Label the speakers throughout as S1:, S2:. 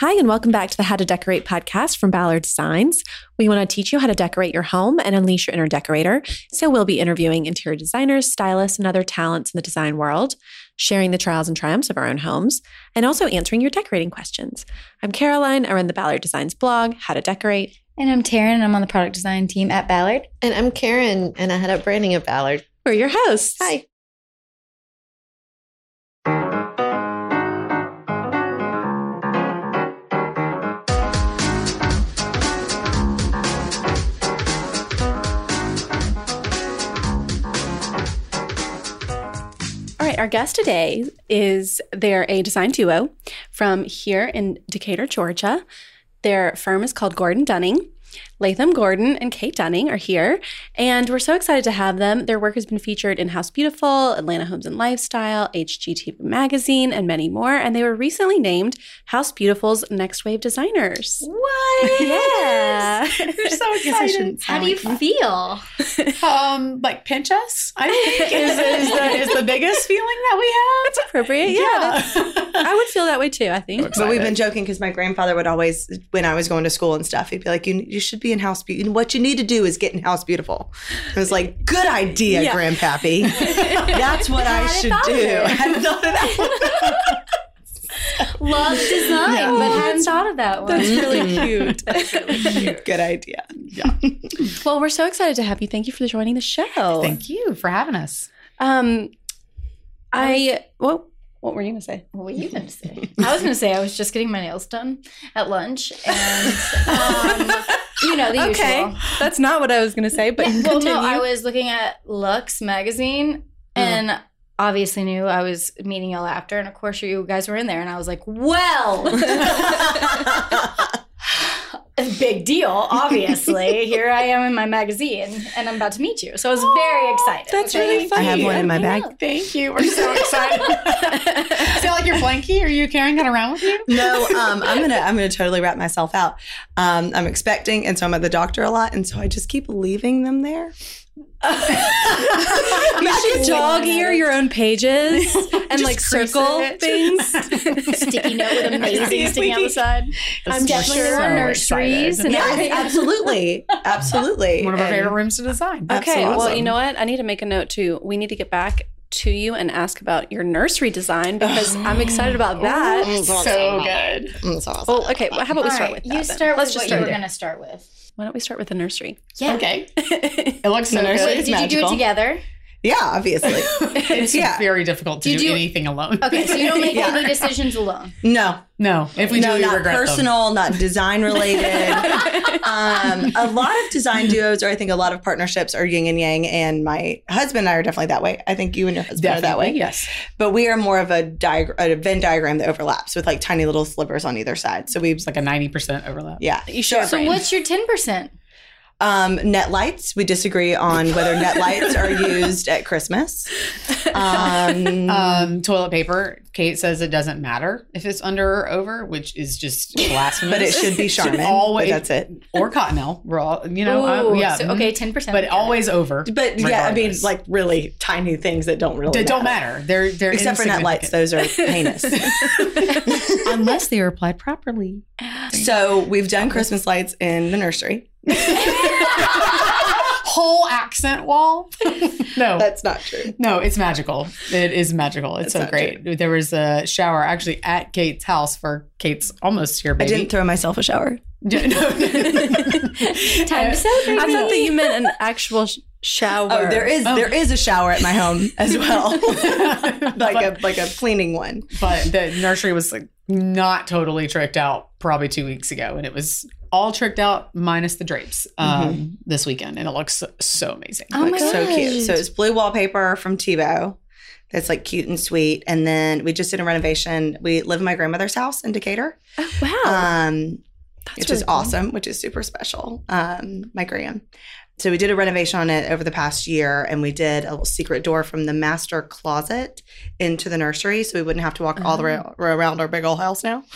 S1: Hi, and welcome back to the How to Decorate podcast from Ballard Designs. We want to teach you how to decorate your home and unleash your inner decorator. So, we'll be interviewing interior designers, stylists, and other talents in the design world, sharing the trials and triumphs of our own homes, and also answering your decorating questions. I'm Caroline. I run the Ballard Designs blog, How to Decorate.
S2: And I'm Taryn, and I'm on the product design team at Ballard.
S3: And I'm Karen, and I head up branding at Ballard.
S1: We're your hosts.
S3: Hi.
S1: Our guest today is they're a design duo from here in Decatur, Georgia. Their firm is called Gordon Dunning. Latham Gordon and Kate Dunning are here, and we're so excited to have them. Their work has been featured in House Beautiful, Atlanta Homes and Lifestyle, HGTV Magazine, and many more. And they were recently named House Beautiful's Next Wave Designers.
S2: What?
S1: Yeah.
S4: We're so excited.
S2: How do you feel?
S4: Um, like pinch us. I think is, is, the, is the biggest feeling that we have.
S1: That's appropriate. Yeah, that's- I would feel that way too, I think.
S5: But we've been joking because my grandfather would always, when I was going to school and stuff, he'd be like, "You, you should be in House Beautiful. What you need to do is get in House Beautiful." I was like, "Good idea,
S1: Yeah.
S5: Grandpappy. That's what I
S2: hadn't
S5: should do." I hadn't thought of that.
S2: Love design,
S4: Yeah.
S2: but hadn't thought of that one.
S1: That's really cute.
S5: Good idea. Yeah.
S1: Well, we're so excited to have you. Thank you for joining the show.
S4: Thank you for having us.
S1: Um, I well, what were you gonna say?
S2: What were you going to say? I was going to say I was just getting my nails done at lunch, and um, you know the
S1: Okay,
S2: usual.
S1: that's not what I was gonna say, but
S2: Yeah, well,
S1: continue.
S2: no, I was looking at Luxe magazine and obviously knew I was meeting y'all after. And of course, you guys were in there. And I was like, well, big deal, obviously. Here I am in my magazine and I'm about to meet you. So I was very excited.
S1: That's really
S5: I
S1: funny.
S5: have one in my bag.
S4: Thank you. We're so excited. Is it like your blankie? Are you carrying that around with you?
S5: No, um, I'm gonna I'm gonna totally wrap myself out. Um, I'm expecting, and so I'm at the doctor a lot, and so I just keep leaving them there.
S1: You should dog ear your own pages and like circle
S4: it.
S1: things.
S2: Sticky note with amazing sticking out the side. I'm
S4: We're
S2: definitely
S4: so
S2: nurseries
S4: excited.
S2: and
S5: Yes,
S2: everything.
S5: absolutely, absolutely.
S4: One of our
S5: And-
S4: favorite rooms to design.
S1: Okay, well, you know what? I need to make a note too. We need to get back to you and ask about your nursery design because I'm excited about that.
S4: So good.
S3: So awesome.
S1: Well, okay. Well, how about we start
S2: right,
S1: with that?
S2: you
S1: then?
S2: start
S1: Let's
S2: with
S1: just
S2: what
S1: start
S2: you were
S1: there.
S2: going to start with.
S1: Why don't we start with the nursery?
S2: Yeah.
S4: Okay. It looks so
S5: The nursery
S4: good.
S5: is
S2: Did you do it together?
S5: Yeah, obviously.
S4: It's
S5: Yeah.
S4: very difficult to
S2: Did
S4: do
S2: you-
S4: anything alone.
S2: Okay, so you don't make
S5: Yeah.
S2: any decisions alone.
S5: No,
S4: No, if we
S5: no,
S4: do, we
S5: not
S4: regret them.
S5: personal, not design related. um, a lot of design duos, or I think a lot of partnerships, are yin and yang. And my husband and I are definitely that way. I think you and your husband are that way.
S4: Yes.
S5: But we are more of a, diag- a Venn diagram that overlaps with like tiny little slivers on either side. So we,
S4: It's like a 90% overlap.
S5: yeah.
S1: You share a
S2: So
S1: brain.
S2: what's your 10%?
S5: Um, net lights. We disagree on whether net lights are used at Christmas. Um,
S4: Um, toilet paper. Kate says it doesn't matter if it's under or over, which is just blasphemous.
S5: but it should be Charmin.
S4: always
S5: but that's it.
S4: or Cottonelle. We're all, you know,
S2: Ooh,
S4: yeah.
S2: So,
S4: mhm.
S2: okay, 10%.
S4: but always over.
S5: But yeah, I mean, like really tiny things that don't really
S4: They don't matter. They're they're
S5: Except for net lights, those are heinous.
S4: unless they are applied properly.
S5: so we've done Christmas lights in the nursery.
S4: Whole accent wall. no,
S5: That's not true.
S4: no, it's magical. It is magical. It's
S5: That's
S4: so
S5: not
S4: great. There was a shower actually at Kate's house for Kate's almost here Baby.
S5: I didn't throw myself a shower.
S2: Time to celebrate.
S1: I thought that you meant an actual sh- shower.
S5: Oh, there is
S4: Oh.
S5: there is a shower at my home as well, like
S4: but,
S5: a like a cleaning one.
S4: but the nursery was like not totally tricked out probably two weeks ago, and it was all tricked out minus the drapes um, this weekend, and it looks so, so amazing.
S2: Oh
S5: like
S2: my
S5: so cute. So it's blue wallpaper from Thibaut. That's like cute and sweet. And then we just did a renovation. We live in my grandmother's house in Decatur.
S1: Oh, wow.
S5: um,
S1: That's
S5: which
S1: really
S5: is
S1: cool.
S5: awesome, which is super special. Um, my gram. So we did a renovation on it over the past year, and we did a little secret door from the master closet into the nursery, so we wouldn't have to walk all the way
S1: Oh.
S5: around our big old house now.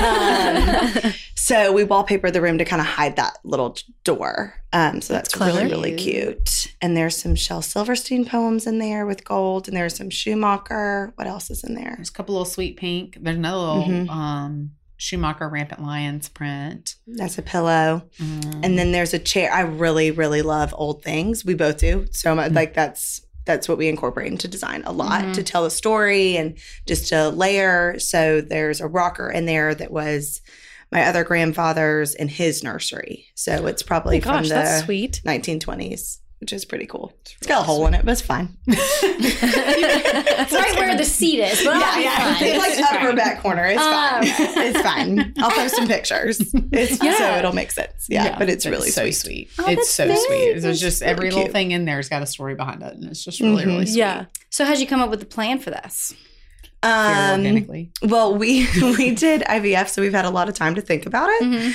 S5: Um, so we wallpapered the room to kind of hide that little door. Um, so that's,
S1: clever.
S5: really really cute. And there's some Shel Silverstein poems in there with gold, and there's some Schumacher. What else is in there?
S4: There's a couple little sweet pink. There's another little
S5: Mhm.
S4: um Schumacher Rampant Lions print.
S5: That's a pillow.
S4: Mm.
S5: And then there's a chair. I really, really love old things. We both do so much. Like that's that's what we incorporate into design a lot
S2: Mhm.
S5: to tell a story and just to layer. So there's a rocker in there that was my other grandfather's in his nursery. So it's
S1: Oh
S5: probably
S1: my gosh,
S5: from
S1: that's
S5: the
S1: sweet.
S5: 1920s, which is pretty cool. It's got a hole in it, but it's fine.
S2: It's right where the seat is, but I'll be fine.
S5: It's like upper back corner. It's
S2: Ah,
S5: fine. it's fine. I'll post some pictures. It's so it'll make sense. Yeah, but it's really
S4: so
S5: sweet.
S4: sweet.
S2: Oh,
S4: it's so
S2: nice.
S4: sweet. There's
S5: It's
S4: just
S5: really
S4: every little
S5: cute.
S4: thing in there's got a story behind it, and it's just really,
S5: Mhm.
S4: really sweet.
S1: Yeah.
S2: So how'd you come up with the plan for this?
S5: Um,
S4: organically.
S5: well, we we did IVF, so we've had a lot of time to think about it.
S2: Mm-hmm.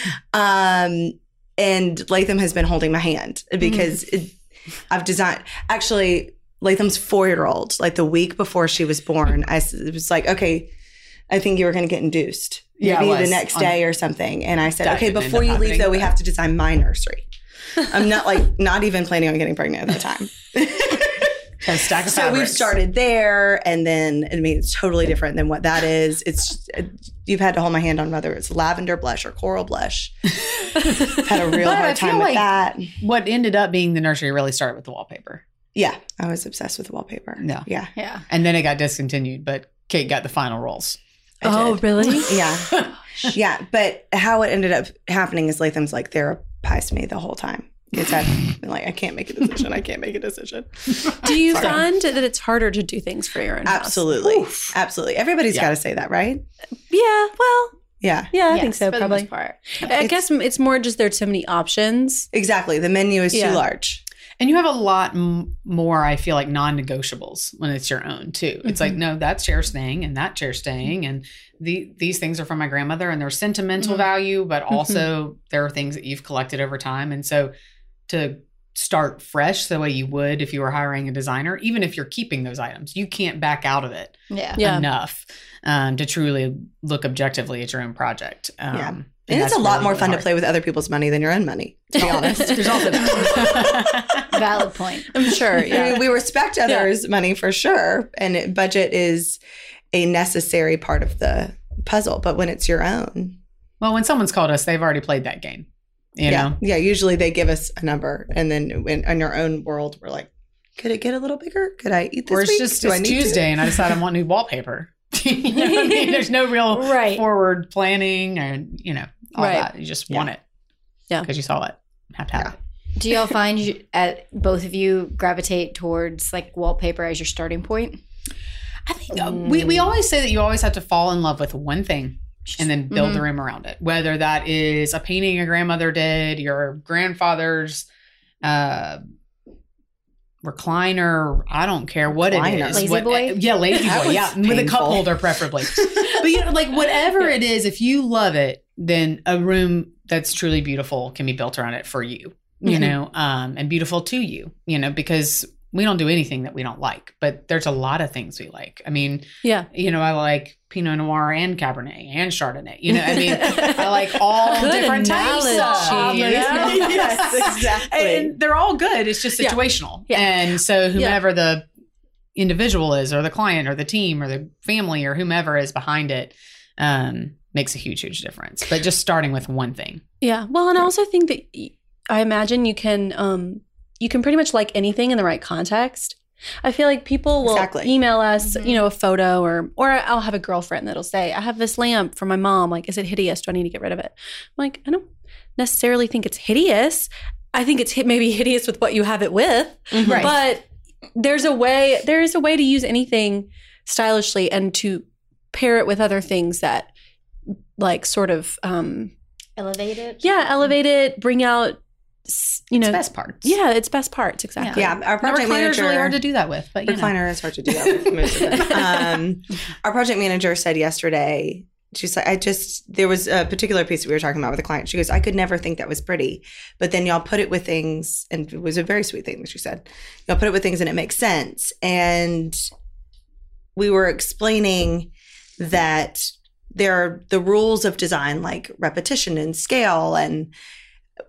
S5: Um, and Latham has been holding my hand because it, I've designed. Actually, Latham's four year old. Like the week before she was born, I was like, okay, I think you were going to get induced.
S4: Yeah,
S5: Maybe the next day or something. And I said, okay, before you leave, though, we have to design my nursery. I'm not like not even planning on getting pregnant at that time.
S4: Kind of stack of
S5: so we've started there, and then I mean it's totally different than what that is. It's you've had to hold my hand on whether it's lavender blush or coral blush. had a real hard time with
S4: like-
S5: that.
S4: What ended up being the nursery really started with the wallpaper.
S5: Yeah, I was obsessed with the wallpaper.
S4: Yeah.
S5: yeah,
S2: Yeah.
S4: And then it got discontinued, but Kate got the final rolls.
S5: I
S1: Oh,
S5: did.
S1: really?
S5: yeah, yeah. But how it ended up happening is Latham's like therapized me the whole time. It's had like I can't make a decision. I can't make a decision.
S1: Do you
S5: Sorry.
S1: find that it's harder to do things for your own house?
S5: Absolutely, absolutely. Everybody's
S4: Yeah.
S5: got to say that, right?
S1: Yeah. Well,
S5: Yeah,
S1: yeah, I
S2: Yes,
S1: think so.
S2: for the
S1: Probably.
S2: most part.
S1: I
S5: It's-
S1: guess it's more just there's so many options.
S5: exactly. The menu is
S1: Yeah.
S5: too large.
S4: And you have a lot m- more, I feel like, non negotiables when it's your own, too. It's like, no, that chair's staying and that chair's staying. And the, these things are from my grandmother and there's sentimental
S2: Mhm.
S4: value, but also there are things that you've collected over time. And so to start fresh the way you would if you were hiring a designer, even if you're keeping those items, you can't back out of it
S2: Yeah.
S1: Yeah.
S4: enough um, to truly look objectively at your own project. Um,
S5: Yeah. And, it's a lot
S4: really,
S5: more
S4: really
S5: fun to play with other people's money than your own money, to be honest.
S4: There's also that.
S2: Valid point.
S1: I'm sure.
S5: I mean, we respect others' money for sure, and it, budget is a necessary part of the puzzle. But when it's your own,
S4: well, when someone's called us, they've already played that game. You
S5: yeah,
S4: know?
S5: yeah. Usually they give us a number, and then in, in our own world, we're like, "Could it get a little bigger? Could I eat this
S4: Or it's
S5: week?
S4: just
S5: Do I
S4: it's
S5: need to?"
S4: Tuesday and I decide I want new wallpaper. you know what I mean? There's no real
S2: Right.
S4: forward planning or, you know, all
S1: Right.
S4: that. You just want it.
S1: Yeah.
S4: Because you saw it. Have to have
S5: Yeah.
S4: it.
S2: Do y'all find you, at both of you gravitate towards like wallpaper as your starting point?
S4: I think uh, we, we always say that you always have to fall in love with one thing and then build
S2: Mhm.
S4: the room around it. Whether that is a painting your grandmother did, your grandfather's uh, recliner, I don't care what
S5: Recliner.
S4: it is.
S2: Lazy
S4: What-
S2: boy?
S4: Yeah, lazy boy. Yeah, with a cup holder preferably. but you know, like whatever it is, if you love it, then a room that's truly beautiful can be built around it for you. You
S1: Mhm.
S4: know, um, and beautiful to you. You know, because we don't do anything that we don't like, but there's a lot of things we like. I mean,
S1: Yeah.
S4: you know, I like Pinot Noir and Cabernet and Chardonnay. You know, I mean, I like all
S1: Good
S4: different types of. You know?
S5: Yes, exactly.
S4: And they're all good. It's just situational.
S1: Yeah.
S4: And so whomever the individual is, or the client, or the team, or the family, or whomever is behind it, um, makes a huge, huge difference. But just starting with one thing.
S1: Yeah. Well, and I also think that y- I imagine you can um you can pretty much like anything in the right context. I feel like people will
S5: Exactly.
S1: email us,
S2: Mhm.
S1: you know, a photo or or I'll have a girlfriend that'll say, "I have this lamp for my mom. Like, is it hideous? Do I need to get rid of it?" I'm like, I don't necessarily think it's hideous. I think it's hit maybe hideous with what you have it with,
S5: Right.
S1: but there's a way there is a way to use anything stylishly and to pair it with other things that like sort of um
S2: it.
S1: yeah elevate it bring out s- you know
S4: It's best parts.
S1: yeah it's best parts exactly
S5: yeah, our project
S4: recliner is
S5: manager
S4: really hard to do that with. But you know.
S5: recliner is hard to do that with most of them. Um, our project manager said yesterday, she's like, I just, there was a particular piece that we were talking about with a client. She goes, I could never think that was pretty. But then y'all put it with things, and it was a very sweet thing that she said. Y'all put it with things and it makes sense. And we were explaining that there are the rules of design, like repetition and scale and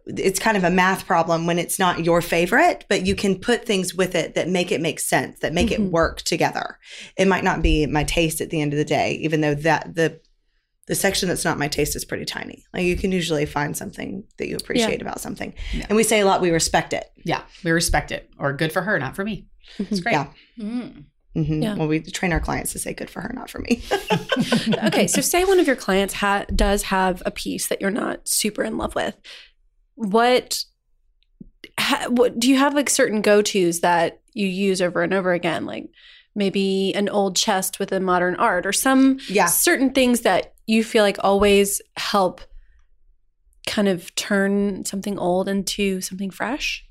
S5: it's kind of a math problem when it's not your favorite, but you can put things with it that make it make sense, that make it
S1: Mhm.
S5: work together. It might not be my taste at the end of the day, even though that the the section that's not my taste is pretty tiny. Like you can usually find something that you appreciate about something.
S4: Yeah.
S5: And we say a lot, we respect it.
S4: Yeah, we respect it. Or good for her, not for me. It's great.
S5: Yeah.
S2: Mm.
S5: hmm
S1: Yeah.
S5: Well, we train our clients to say good for her, not for me.
S1: okay, so say one of your clients ha- does have a piece that you're not super in love with. What, ha- what do you have like certain go tos that you use over and over again? Like maybe an old chest with a modern art or some
S5: yeah.
S1: certain things that you feel like always help kind of turn something old into something fresh?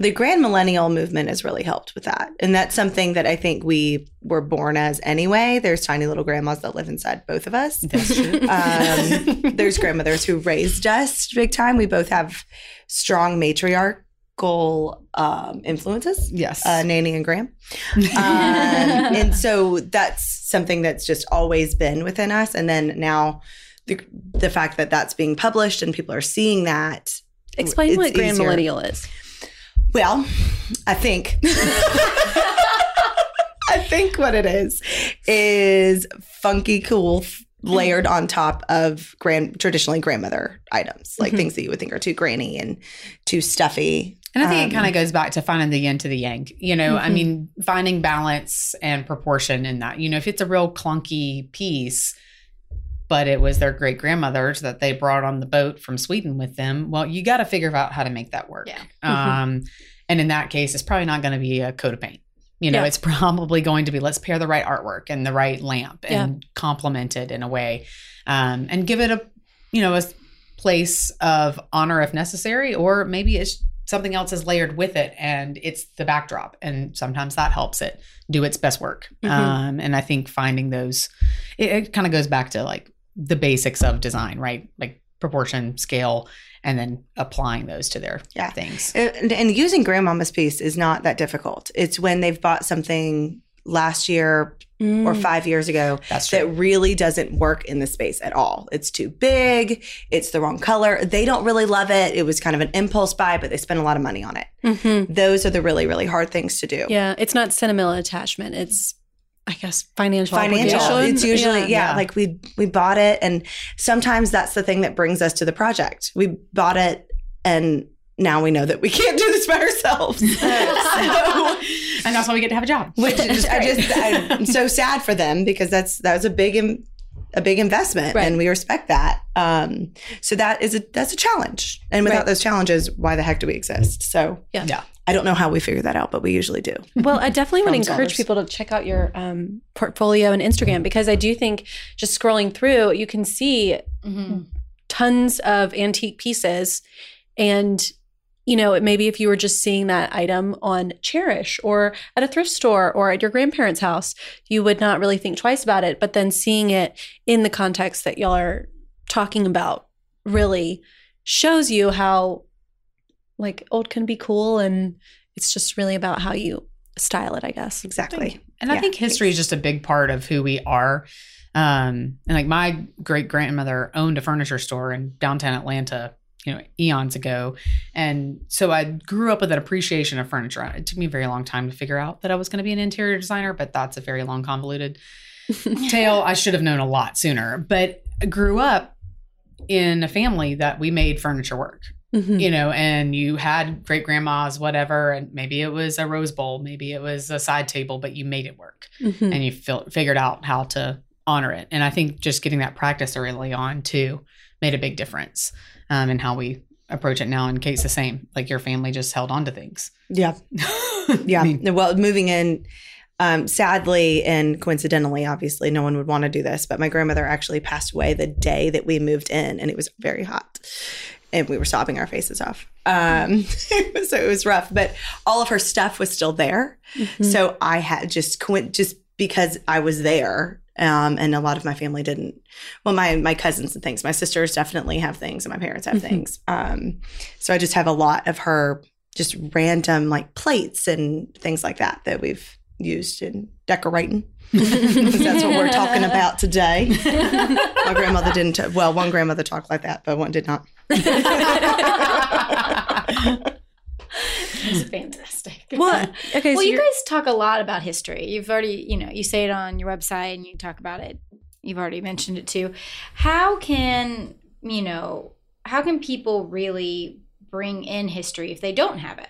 S5: The grand millennial movement has really helped with that. And that's something that I think we were born as anyway. There's tiny little grandmas that live inside both of us.
S4: That's true.
S5: Um, there's grandmothers who raised us big time. We both have strong matriarchal um, influences.
S4: yes.
S5: uh, Nanny and Graham. Um, and so that's something that's just always been within us. And then now the, the fact that that's being published and people are seeing that.
S1: Explain what grand
S5: easier.
S1: millennial is.
S5: Well, I think. I think what it is is funky, cool, layered on top of grand traditionally grandmother items, like
S1: Mhm.
S5: things that you would think are too granny and too stuffy.
S4: And I think
S5: Um,
S4: it kind of goes back to finding the yin to the yang. You know, I
S1: Mhm.
S4: mean, finding balance and proportion in that. You know, if it's a real clunky piece, but it was their great grandmother's that they brought on the boat from Sweden with them, well, you got to figure out how to make that work.
S2: Yeah.
S4: Um, and in that case, it's probably not going to be a coat of paint. You know,
S1: Yeah.
S4: it's probably going to be let's pair the right artwork and the right lamp and complement it in a way, um, and give it a, you know, a place of honor if necessary, or maybe it's something else is layered with it and it's the backdrop and sometimes that helps it do its best work
S1: Mhm.
S4: um, and i think finding those it, it kind of goes back to like the basics of design right like proportion scale and then applying those to their
S5: Yeah.
S4: things
S5: And, and using grandmama's piece is not that difficult. It's when they've bought something last year or
S1: Mm.
S5: five years ago
S4: that's
S5: that really doesn't work in the space at all. It's too big. It's the wrong color. They don't really love it. It was kind of an impulse buy, but they spent a lot of money on it.
S1: Mhm.
S5: Those are the really, really hard things to do.
S1: Yeah, it's not sentimental attachment. It's, I guess, financial.
S5: Financial. It's usually yeah.
S4: Yeah.
S5: like we we bought it, and sometimes that's the thing that brings us to the project. We bought it, and now we know that we can't do this by ourselves. so,
S4: and that's why we get to have a job
S5: which is, I just I'm so sad for them because that's that was a big in, a big investment
S1: Right.
S5: and we respect that. Um, so that is a that's a challenge, and without
S1: Right.
S5: those challenges, why the heck do we exist? So
S1: Yeah.
S4: Yeah.
S5: I don't know how we figure that out, but we usually do.
S1: Well, I definitely want to encourage
S5: solvers.
S1: people to check out your um, portfolio and Instagram because I do think just scrolling through, you can see
S2: Mhm.
S1: tons of antique pieces. And, you know, maybe if you were just seeing that item on Chairish or at a thrift store or at your grandparents' house, you would not really think twice about it. But then seeing it in the context that y'all are talking about really shows you how like old can be cool and it's just really about how you style it, I guess.
S5: Exactly.
S4: And I think history is just a big part of who we are. Um, and like my great grandmother owned a furniture store in downtown Atlanta, you know, eons ago. And so I grew up with an appreciation of furniture. It took me a very long time to figure out that I was going to be an interior designer, but that's a very long, convoluted tale. I should have known a lot sooner. But I grew up in a family that we made furniture work
S1: Mhm.
S4: you know, and you had great grandmas, whatever, and maybe it was a rose bowl, maybe it was a side table, but you made it work
S1: Mhm.
S4: and you fil- figured out how to honor it. And I think just getting that practice early on too made a big difference um, in how we approach it now. And Kate's the same. Like your family just held on to things.
S5: Yeah. Yeah.
S4: I mean,
S5: well, moving in, um, sadly and coincidentally, obviously, no one would want to do this, but my grandmother actually passed away the day that we moved in, and it was very hot. And we were sobbing our faces off. Um, so it was rough, but all of her stuff was still there.
S1: Mhm.
S5: So I had just just because I was there, um, and a lot of my family didn't. Well, my my cousins and things, my sisters definitely have things, and my parents have
S1: Mhm.
S5: things. Um, so I just have a lot of her just random like plates and things like that that we've used in decorating. 'Cause that's what we're talking about today. My grandmother didn't. well, one grandmother talked like that, but one did not.
S2: It's fantastic.
S1: Well, okay.
S2: well,
S1: so
S2: you guys talk a lot about history. You've already, you know, you say it on your website and you talk about it you've already mentioned it too. How can, you know, how can people really bring in history if they don't have it?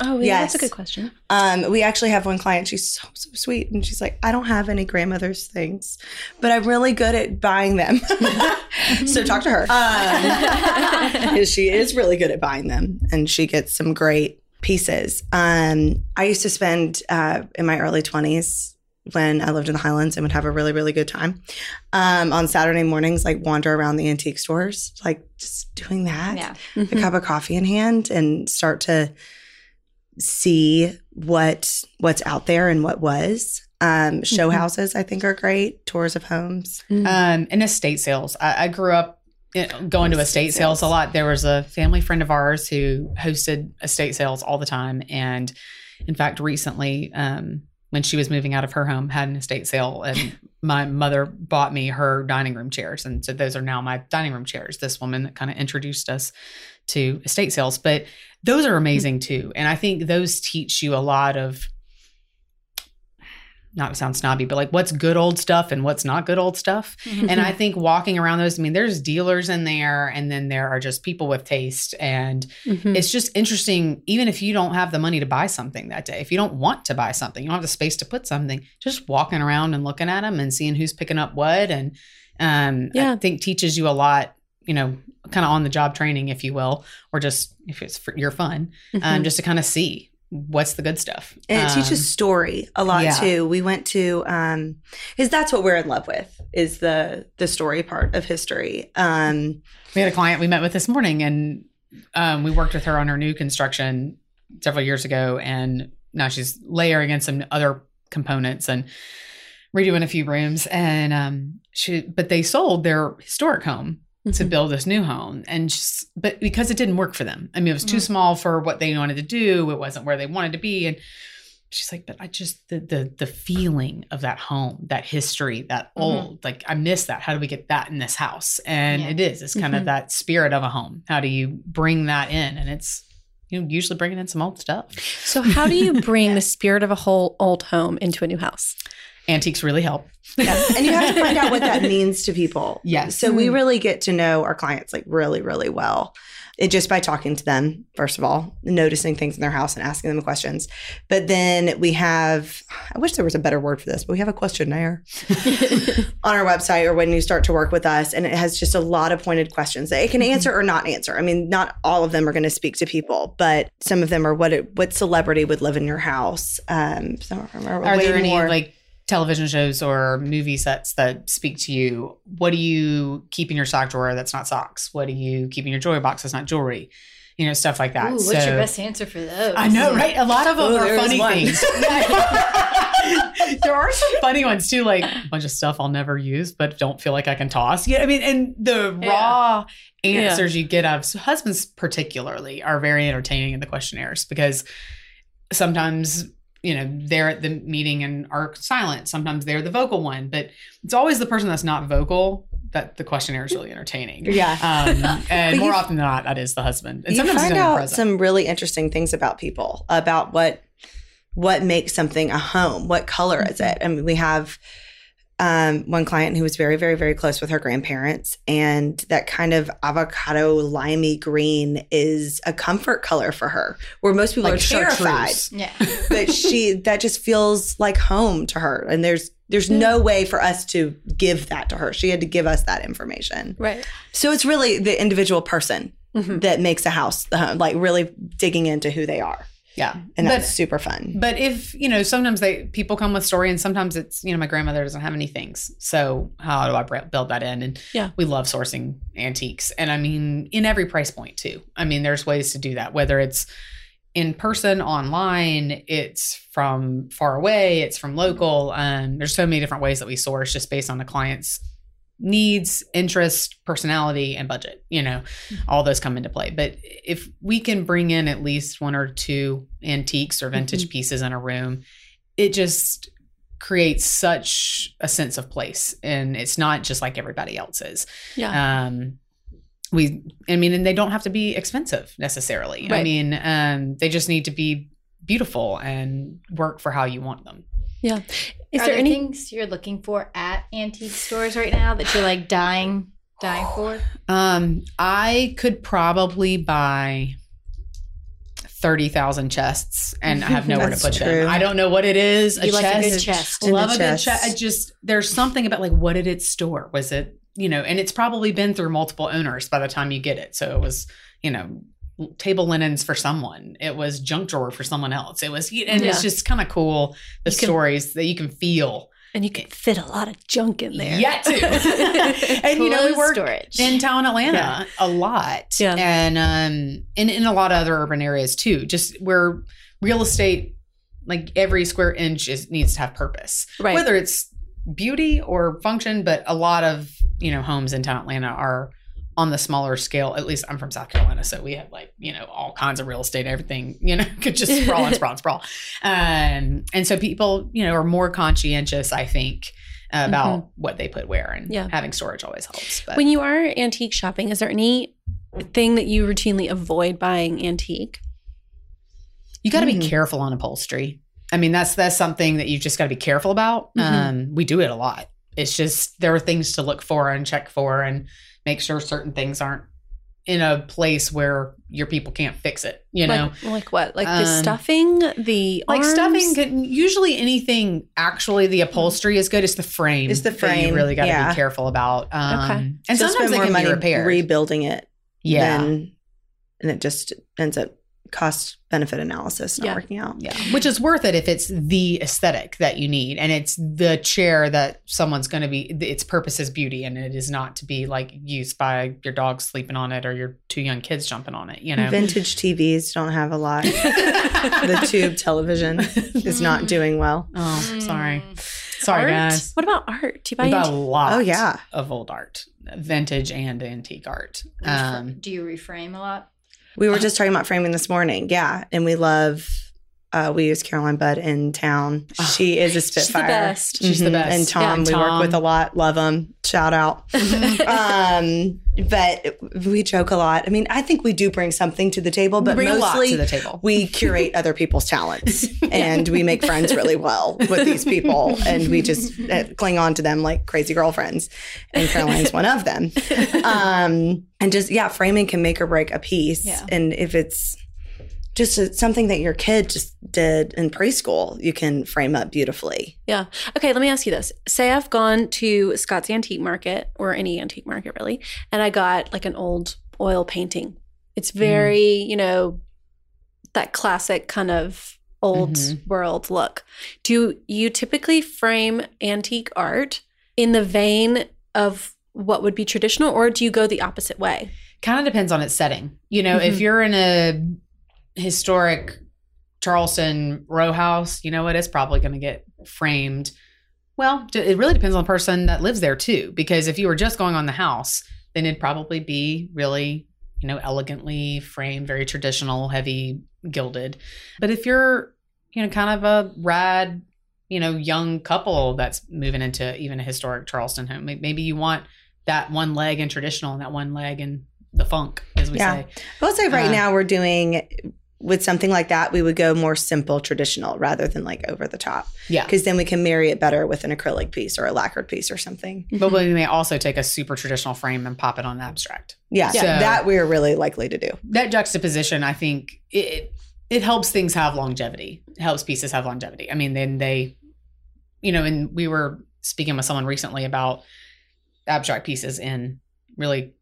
S1: Oh, yeah, that's a good question.
S5: Um, we actually have one client. She's so so sweet, and she's like, "I don't have any grandmother's things, but I'm really good at buying them." so talk to her. Um, she is really good at buying them, and she gets some great pieces. Um, I used to spend uh, in my early 20s when I lived in the Highlands and would have a really really good time um, on Saturday mornings, like wander around the antique stores, like just doing that
S2: Yeah.
S5: a cup of coffee in hand and start to see what what's out there and what was. Um, show
S1: Mhm.
S5: houses, I think, are great. Tours of homes.
S4: um, and estate sales. I, I grew up going to estate
S5: Estate
S4: sales a lot. There was a family friend of ours who hosted estate sales all the time, and in fact, recently, um, when she was moving out of her home, had an estate sale, and my mother bought me her dining room chairs, and so those are now my dining room chairs. This woman that kind of introduced us to estate sales, but those are amazing too, and I think those teach you a lot of not to sound snobby, but like what's good old stuff and what's not good old stuff. And I think walking around those, I mean, there's dealers in there, and then there are just people with taste. And
S1: Mhm.
S4: it's just interesting, even if you don't have the money to buy something that day, if you don't want to buy something, you don't have the space to put something, just walking around and looking at them and seeing who's picking up what. And um,
S1: Yeah.
S4: I think teaches you a lot, you know, kind of on the job training, if you will, or just if it's for your fun, um,
S1: Mhm.
S4: just to kind of see what's the good stuff.
S5: And it
S4: Um,
S5: teaches story a lot
S4: yeah.
S5: too. We went to um because that's what we're in love with is the the story part of history. Um
S4: We had a client we met with this morning, and um, we worked with her on her new construction several years ago, and now she's layering in some other components and redoing a few rooms. And um, she, but they sold their historic home to
S1: Mhm.
S4: build this new home, and just, but because it didn't work for them, I mean, it was too
S2: Mhm.
S4: small for what they wanted to do. It wasn't where they wanted to be, and she's like, but I just the the the feeling of that home, that history, that
S2: Mhm.
S4: old, like I miss that. How do we get that in this house? And
S2: Yeah.
S4: it is. It's kind of that spirit of a home. How do you bring that in? And it's you know usually bringing in some old stuff.
S1: So, how do you bring the spirit of a whole old home into a new house?
S4: Antiques really help.
S5: and you have to find out what that means to people.
S4: Yes.
S5: So we really get to know our clients like really, really well. It just by talking to them, first of all, noticing things in their house and asking them questions. But then we have, I wish there was a better word for this, but we have a questionnaire on our website or when you start to work with us. And it has just a lot of pointed questions that it can answer or not answer. I mean, not all of them are going to speak to people, but some of them are what it, what celebrity would live in your house. Um, some of them are,
S4: Are
S5: way
S4: there any
S5: more-
S4: like television shows or movie sets that speak to you? What do you keep in your sock drawer that's not socks? What do you keep in your jewelry box that's not jewelry? You know, stuff like that.
S2: Ooh, what's
S4: So-
S2: your best answer for those?
S4: I know, right? A lot of them
S5: Oh,
S4: are funny things. there are some funny ones too, like a bunch of stuff I'll never use, but don't feel like I can toss. Yeah, I mean, and the
S2: Yeah.
S4: raw
S1: Yeah.
S4: answers you get out of husbands, particularly, are very entertaining in the questionnaires because sometimes you know they're at the meeting and are silent. Sometimes they're the vocal one, but it's always the person that's not vocal that the questionnaire is really entertaining.
S5: Yeah.
S4: Um, and more
S5: you-
S4: often than not, that is the husband. And
S5: you
S4: sometimes
S5: find out
S4: present.
S5: some really interesting things about people about what what makes something a home what color is it i mean we have um, one client who was very very very close with her grandparents and that kind of avocado limey green is a comfort color for her where most people
S4: Like
S5: are terrified.
S2: Yeah.
S5: but she that just feels like home to her and there's there's no way for us to give that to her she had to give us that information
S1: Right.
S5: so it's really the individual person
S1: Mhm.
S5: that makes a house the home, like really digging into who they are.
S4: Yeah.
S5: And
S4: But-
S5: that's super fun.
S4: But if you know, sometimes they people come with story, and sometimes it's you know, my grandmother doesn't have any things, so how do I build that in? And
S1: Yeah.
S4: we love sourcing antiques, and I mean, in every price point too. I mean, there's ways to do that, whether it's in person, online, it's from far away, it's from local. Um, there's so many different ways that we source just based on the client's needs, interest, personality, and budget. You know, all those come into play. But if we can bring in at least one or two antiques or vintage pieces in a room, it just creates such a sense of place. And it's not just like everybody else's.
S1: Yeah.
S4: Um, we, I mean, and they don't have to be expensive necessarily. I mean, um, they just need to be beautiful and work for how you want them.
S1: Yeah. Is
S2: Are
S1: there
S2: there
S1: any?
S2: things you're looking for at antique stores right now that you're like dying, dying for?
S4: Um, I could probably buy thirty thousand chests, and I have nowhere to put
S5: true.
S4: them. I don't know what it is.
S2: You like a good
S4: chest.
S2: chest.
S4: Love a good
S5: chest.
S4: chest. I just there's something about like what did it store? Was it you know? And it's probably been through multiple owners by the time you get it. So it was you know table linens for someone. It was junk drawer for someone else. It was and
S1: Yeah.
S4: it's just kind of cool the
S1: You can-
S4: stories that you can feel.
S1: and you can fit a lot of junk in there.
S4: Yeah, too. and you know we work
S2: storage.
S4: in town Atlanta
S5: Yeah.
S4: a lot.
S1: Yeah.
S4: And um and in a lot of other urban areas too. Just where real estate like every square inch is needs to have purpose.
S1: Right.
S4: Whether it's beauty or function, but a lot of, you know, homes in town Atlanta are on the smaller scale. At least I'm from South Carolina, so we have like, you know, all kinds of real estate, everything, you know, could just sprawl and sprawl and sprawl. Um and so people, you know, are more conscientious, I think, about what they put where and
S1: Mm-hmm. Yeah.
S4: having storage always helps. But
S1: When you are antique shopping, is there any thing that you routinely avoid buying antique?
S4: you got to
S5: Mm.
S4: be careful on upholstery. I mean, that's that's something that you just got to be careful about.
S1: Mhm.
S4: Um, we do it a lot. It's just there are things to look for and check for and make sure certain things aren't in a place where your people can't fix it. You know,
S1: like, like what? Like the
S4: Um,
S1: stuffing, the
S4: like
S1: arms?
S4: stuffing. Can, usually, anything actually the upholstery is good. It's the frame.
S5: It's the
S4: that
S5: frame,
S4: you really got to
S5: yeah.
S4: be careful about. Um,
S1: Okay.
S4: And
S5: So
S4: sometimes they
S5: more
S4: can
S5: money
S4: be repaired.
S5: rebuilding it
S4: yeah.
S5: than and it just ends up cost benefit analysis not
S1: Yeah.
S5: working out.
S4: Yeah, which is worth it if it's the aesthetic that you need and it's the chair that someone's going to be, its purpose is beauty and it is not to be like used by your dog sleeping on it or your two young kids jumping on it, you know?
S5: Vintage TVs don't have a lot. the tube television is not doing well.
S4: oh, sorry. Sorry,
S1: art?
S4: guys.
S1: What about art? Do you buy
S4: We got a lot
S5: Oh, yeah.
S4: of old art, vintage and antique art. Um,
S2: Do you reframe a lot?
S5: We were just talking about framing this morning. Yeah. And we love, uh, we use Caroline Budd in town. She is a spitfire.
S1: She's the best.
S4: She's the
S5: Mhm.
S4: best.
S5: And Tom,
S4: Yeah,
S5: we work with a lot. Love him. Shout out. um, but we joke a lot. I mean, I think we do bring something to the table, but
S4: bring a lot
S5: mostly
S4: to the table.
S5: we curate other people's talents and we make friends really well with these people and we just uh, cling on to them like crazy girlfriends and caroline's one of them um and just yeah framing can make or break a piece
S2: Yeah.
S5: and if it's just a, something that your kid just did in preschool you can frame up beautifully
S1: Yeah. Okay, let me ask you this. Say I've gone to Scott's Antique Market or any antique market really, and I got like an old oil painting. It's very, you know, that classic kind of old
S4: Mhm.
S1: world look. Do you typically frame antique art in the vein of what would be traditional or do you go the opposite way?
S4: kind of depends on its setting. You know, if
S1: Mhm.
S4: you're in a historic Charleston row house, you know what? It's probably going to get framed. Well, it really depends on the person that lives there too. Because if you were just going on the house, then it'd probably be really, you know, elegantly framed, very traditional, heavy gilded. But if you're, you know, kind of a rad, you know, young couple that's moving into even a historic Charleston home, maybe you want that one leg in traditional and that one leg in the funk, as we
S5: Yeah.
S4: say.
S5: will say right
S4: Uh,
S5: now we're doing with something like that we would go more simple traditional rather than like over the top
S4: Yeah.
S5: because then we can marry it better with an acrylic piece or a lacquered piece or something
S4: But mm-hmm. we may also take a super traditional frame and pop it on an abstract.
S5: yeah
S4: So-
S5: that we're really likely to do
S4: That juxtaposition, I think, it it helps things have longevity. It helps pieces have longevity. I mean, then they, you know, and we were speaking with someone recently about abstract pieces in really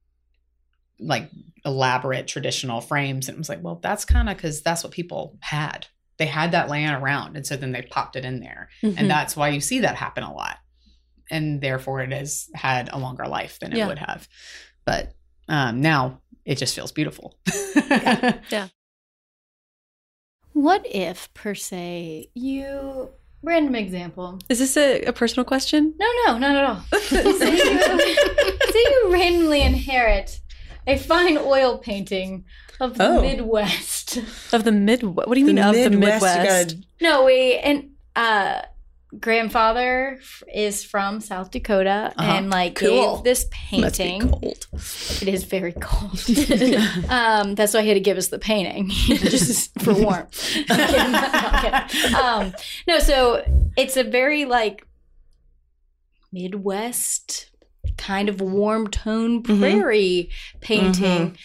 S4: like elaborate traditional frames, and it was like, well, that's kind of because that's what people had. They had that laying around, and so then they popped it in there.
S1: Mhm.
S4: and that's why you see that happen a lot and therefore it has had a longer life than it
S1: Yeah.
S4: would have but um, now it just feels beautiful Yeah.
S2: What if, per se, you random example?
S1: Is this a, a personal question?
S2: No, no, not at all. say, you, say you randomly inherit a fine oil painting of the
S5: Oh.
S2: Midwest.
S1: Of the mid what do you mean of the
S5: Midwest, you
S1: Midwest?
S5: gotta-
S2: No, we and uh grandfather is from South Dakota
S4: Uh-huh.
S2: and like
S5: Cool.
S2: gave this
S5: Must be
S2: painting.
S5: cold.
S2: It is very cold. um, that's why he had to give us the painting, just for warmth. I'm kidding. I'm not kidding. um, no, so it's a very like Midwest kind of warm tone
S5: Mhm.
S2: prairie painting.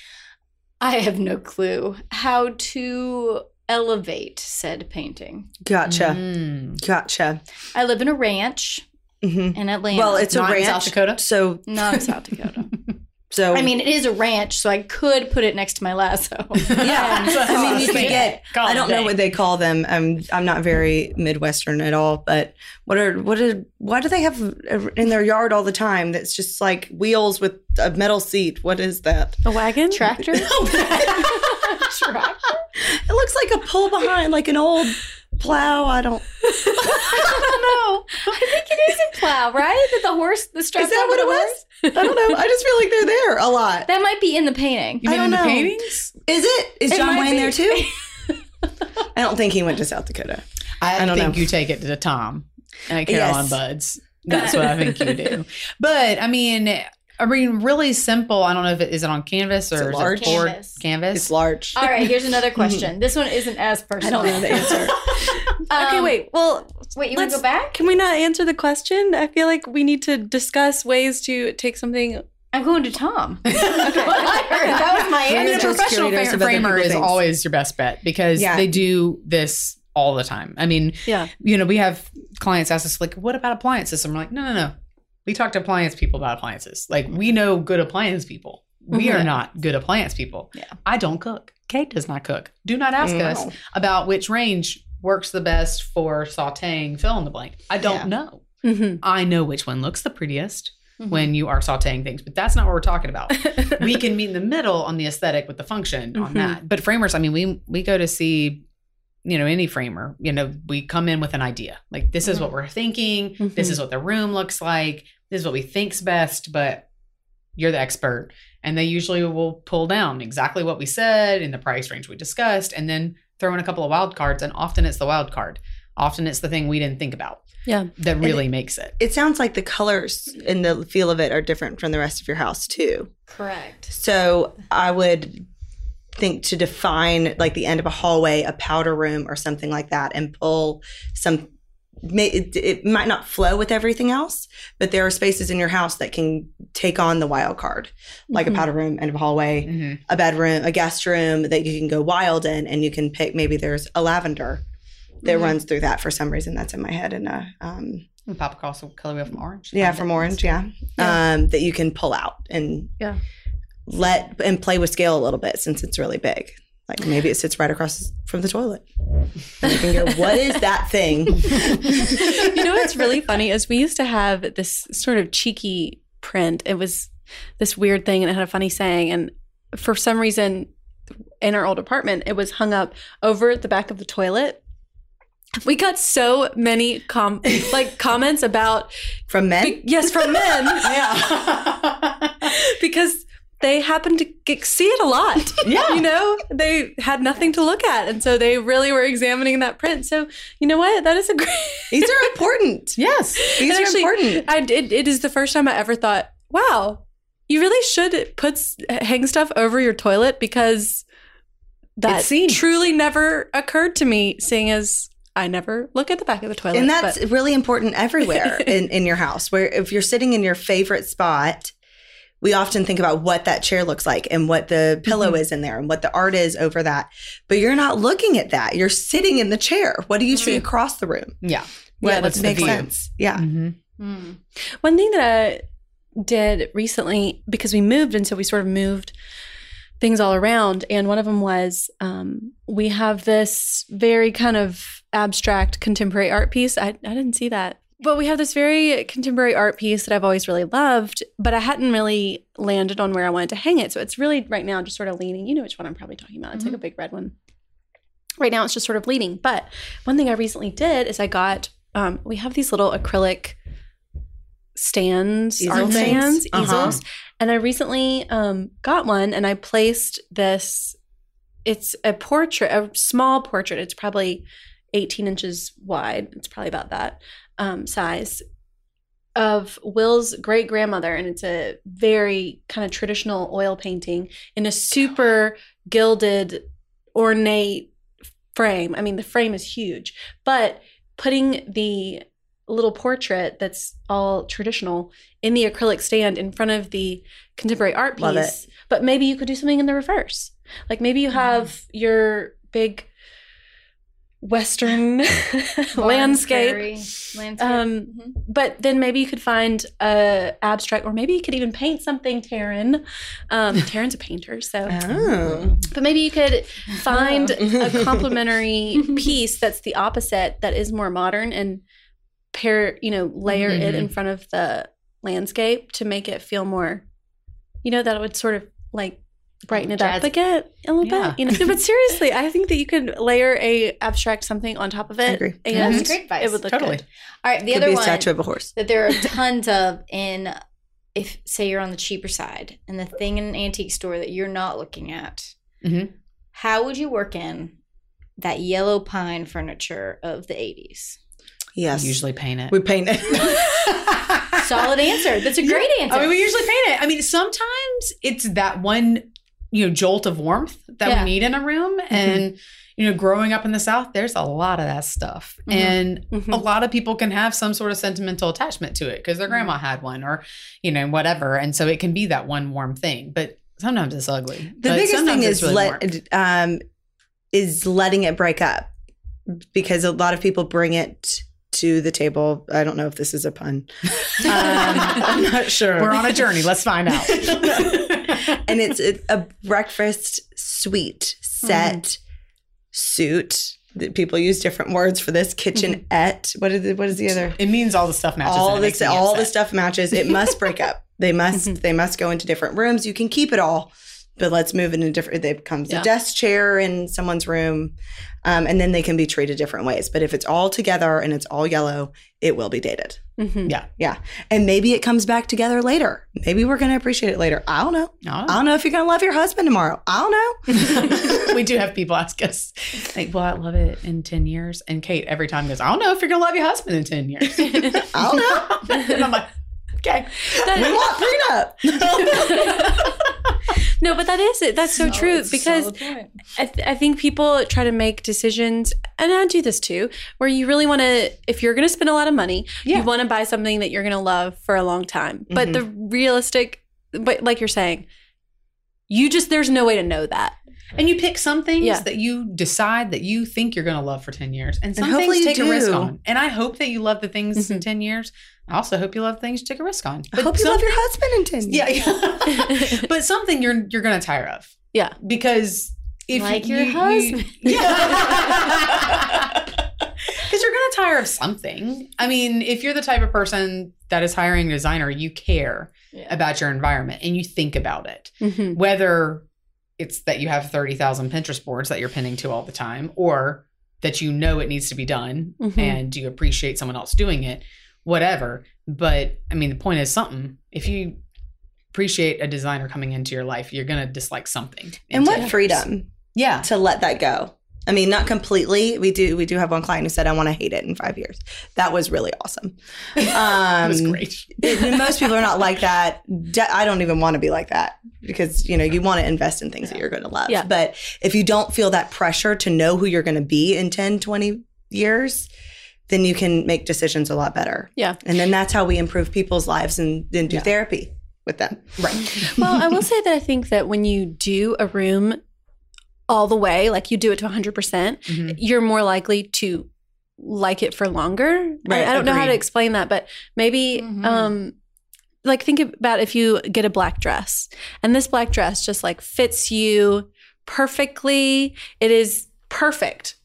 S2: I have no clue how to elevate said painting.
S5: Gotcha.
S4: Mm.
S5: Gotcha.
S2: I live in a ranch
S5: hmm
S2: in Atlanta.
S5: Well, it's
S4: Not
S5: a
S4: in
S5: ranch.
S4: South Dakota?
S5: So,
S2: not in South Dakota.
S5: So
S2: I mean, it is a ranch, so I could put it next to my lasso.
S5: yeah. Um, I mean, you could get. I don't know what they call them. I'm I'm not very Midwestern at all. But what are what are why do they have in their yard all the time? That's just like wheels with a metal seat. What is that?
S1: A wagon?
S2: Tractor? Tractor?
S5: It looks like a pull behind, like an old plow. I don't.
S2: I don't know. I think it is a plow, right? That the horse, the strap.
S5: Is that what it was? I don't know. I just feel like they're there a lot.
S2: That might be in the painting.
S4: You
S5: I
S4: mean in
S5: don't
S4: the
S5: know.
S4: paintings?
S5: Is it? Is
S2: It
S5: John Wayne
S2: be.
S5: there too? I don't think he went to South Dakota.
S4: I,
S5: I don't
S4: think
S5: know.
S4: you take it to Tom at Caroline
S5: Yes.
S4: Budd's. That's what I think you do. But I mean, I mean, really simple. I don't know if it is it on canvas or
S5: it
S4: is
S5: large?
S4: it board
S2: Canvas.
S4: canvas.
S5: It's large.
S2: All right, here's another question. This one isn't as personal.
S5: know the answer.
S1: okay,
S2: Um,
S1: wait. Well,
S2: Wait, you want
S1: let's-
S2: to go back?
S1: can we not answer the question? I feel like we need to discuss ways to take something.
S2: I'm going to Tom. That's what I heard. That was my
S4: I mean, a
S5: We're
S2: answer.
S5: just
S4: professional
S5: curators
S4: fa-
S5: of other
S4: framer is
S5: things.
S4: always your best bet because
S5: Yeah.
S4: they do this all the time. I mean,
S1: Yeah.
S4: you know, we have clients ask us like, "What about appliances?" And we're like, "No, no, no. We talk to appliance people about appliances. Like, we know good appliance people. We are
S2: Mhm.
S4: not good appliance people.
S2: Yeah.
S4: I don't cook. Kate does not cook. Do not ask
S5: No.
S4: us about which range works the best for sautéing fill in the blank. I don't
S2: Yeah.
S4: know.
S1: Mm-hmm.
S4: I know which one looks the prettiest
S2: Mhm.
S4: when you are sautéing things, but that's not what we're talking about. we can meet in the middle on the aesthetic with the function on
S1: Mhm.
S4: that. But framers, I mean, we we go to see, you know, any framer. You know, we come in with an idea. Like this is what we're thinking. This
S1: Mhm.
S4: is what the room looks like. This is what we think's best. But you're the expert, and they usually will pull down exactly what we said in the price range we discussed, and then throw in a couple of wild cards. And often it's the wild card. Often it's the thing we didn't think about.
S1: Yeah.
S4: that really makes it.
S5: It sounds like the colors and the feel of it are different from the rest of your house too.
S2: Correct.
S5: So I would think to define like the end of a hallway, a powder room, or something like that, and pull some. It, it might not flow with everything else, but there are spaces in your house that can take on the wild card, like
S1: Mhm.
S5: a powder room, end of a hallway,
S4: Mhm.
S5: a bedroom, a guest room that you can go wild in, and you can pick. Maybe there's a lavender that
S2: Mhm.
S5: runs through that for some reason. That's in my head, and a um,
S4: And pop across the colorway from orange.
S5: yeah, from orange, yeah.
S1: Yeah.
S5: Um, that you can pull out and
S1: Yeah.
S5: Let and play with scale a little bit since it's really big. Like maybe it sits right across from the toilet. And you can go, what is that thing?
S1: you know what's really funny is we used to have this sort of cheeky print. It was this weird thing and it had a funny saying. And for some reason, in our old apartment, it was hung up over the back of the toilet. We got so many com- like comments about
S5: From men?
S1: yes from men
S4: Yeah.
S1: because they happened to see it a lot.
S4: yeah.
S1: You know, they had nothing to look at, and so they really were examining that print. So you know what? That is a great.
S5: These are important.
S4: Yes.
S5: These
S1: And
S5: are
S1: actually,
S5: important.
S1: I it, it is the first time I ever thought, wow, you really should put hang stuff over your toilet because that truly never occurred to me, seeing as I never look at the back of the toilet.
S5: And that's
S1: but-
S5: really important everywhere in, in your house. Where if you're sitting in your favorite spot, we often think about what that chair looks like and what the pillow is in there and what the art is over that. But you're not looking at that. You're sitting in the chair. What do you see across the room?
S4: Yeah.
S5: What
S4: what's the
S5: makes sense? Yeah.
S4: Mhm.
S2: Hmm.
S1: One thing that I did recently because we moved, and so we sort of moved things all around. And one of them was um, we have this very kind of abstract contemporary art piece. I, I didn't see that. But we have this very contemporary art piece that I've always really loved, but I hadn't really landed on where I wanted to hang it. So it's really right now just sort of leaning. You know which one I'm probably talking about. It's like a big red one. Right now it's just sort of leaning. But one thing I recently did is I got, um, we have these little acrylic stands,
S5: Easel
S1: art stands,
S5: Uh-huh.
S1: easels. And I recently um, got one and I placed this. It's a portrait, a small portrait. It's probably 18 inches wide. It's probably about that. Um, size of Will's great grandmother, and it's a very kind of traditional oil painting in a super gilded, ornate frame. I mean, the frame is huge, but putting the little portrait that's all traditional in the acrylic stand in front of the contemporary art piece. But maybe you could do something in the reverse. Like maybe you have your big Western landscape.
S2: Landscape.
S1: Um,
S2: Mhm.
S1: but then maybe you could find a abstract, or maybe you could even paint something. Taryn, um, Taryn's a painter, so.
S5: Oh.
S1: But maybe you could find a complementary piece that's the opposite, that is more modern, and pair, you know, layer it in front of the landscape to make it feel more, you know, that would sort of like brighten it up
S3: Jazzy.
S1: again a little
S4: Yeah.
S1: bit. You know, but seriously, I think that you could layer a abstract something on top of it.
S5: agree.
S1: And
S2: That's great advice.
S1: It would look
S4: Totally.
S1: good.
S2: All right, the
S5: Could
S2: other
S5: be a
S2: one
S5: statue of a horse.
S2: that there are tons of in if say you're on the cheaper side and the thing in an antique store that you're not looking at
S4: Mhm.
S2: how would you work in that yellow pine furniture of the 80s
S5: Yes.
S4: Usually paint it.
S5: we paint it.
S2: solid answer that's a great answer
S4: I mean, we usually paint it. I mean, sometimes it's that one, you know, jolt of warmth that
S2: Yeah.
S4: we need in a room. And, you know, growing up in the South, there's a lot of that stuff.
S2: Mhm.
S4: And
S1: Mhm.
S4: a lot of people can have some sort of sentimental attachment to it because their grandma had one or, you know, whatever. And so it can be that one warm thing. But sometimes it's ugly.
S5: The
S4: But
S5: biggest thing is
S4: really
S5: let um is letting it break up because a lot of people bring it to the table. I don't know if this is a pun. Um, I'm not sure.
S4: We're on a journey. Let's find out.
S5: and it's a, a breakfast suite set mm-hmm. suit. That People use different words for this. Kitchenette. Mm-hmm. What is the, what is the other?
S4: it means all the stuff matches.
S5: all the all the stuff matches. It must break up. They must mm-hmm. they must go into different rooms. You can keep it all, but let's move it in a different. it comes
S1: Yeah.
S5: a desk chair in someone's room, um, and then they can be treated different ways. But if it's all together and it's all yellow, it will be dated.
S1: Mhm.
S5: Yeah, and maybe it comes back together later. Maybe we're going to appreciate it later. I don't know. I don't know if you're going to love your husband tomorrow. I don't know.
S4: we do have people ask us, like, will I love it in 10 years? And Kate every time goes, I don't know if you're going to love your husband in 10 years.
S5: I don't know.
S4: and I'm like, okay.
S5: we want prenup.
S1: No, but that is it. That's so true because I, th- I think people try to make decisions, and I do this too, where you really want to, if you're going to spend a lot of money,
S4: Yeah.
S1: you want to buy something that you're going to love for a long time. But the realistic, but like you're saying, you just, there's no way to know that.
S4: And you pick some things
S1: Yeah.
S4: that you decide that you think you're going to love for 10 years. And some
S5: hopefully
S4: things
S5: you
S4: take a risk on. And I hope that you love the things in 10 years. I also hope you love things you take a risk on.
S5: I hope you love your husband in 10 years.
S4: Yeah. yeah. but something you're you're going to tire of.
S1: Yeah.
S4: Because if
S2: Like
S4: you,
S2: your
S4: you-
S2: husband.
S4: yeah. Because you're going to tire of something. I mean, if you're the type of person that is hiring a designer, you care
S2: Yeah.
S4: about your environment and you think about it.
S1: Mhm.
S4: Whether it's that you have 30,000 Pinterest boards that you're pinning to all the time or that you know it needs to be done
S1: Mhm.
S4: and you appreciate someone else doing it, whatever. But I mean, the point is something. If you appreciate a designer coming into your life, you're going to dislike something.
S5: And what
S4: years.
S5: freedom
S4: Yeah.
S5: to let that go. I mean, not completely. We do we do have one client who said, "I want to hate it in five years." That was really awesome. Um,
S4: That was great.
S5: it- most people are not like that. De- I don't even want to be like that because you know you want to invest in things that you're going to love.
S1: Yeah.
S5: But if you don't feel that pressure to know who you're going to be in 10, 20 years, then you can make decisions a lot better.
S1: Yeah.
S5: And then that's how we improve people's lives and then do
S4: Yeah.
S5: therapy with them.
S4: Right.
S1: well, I will say that I think that when you do a room all the way, like you do it to 100%, percent
S4: Mhm.
S1: you're more likely to like it for longer.
S5: Right,
S1: I, I don't know how to explain that, but maybe
S2: Mhm.
S1: um like think about if you get a black dress and this black dress just like fits you perfectly. It is perfect.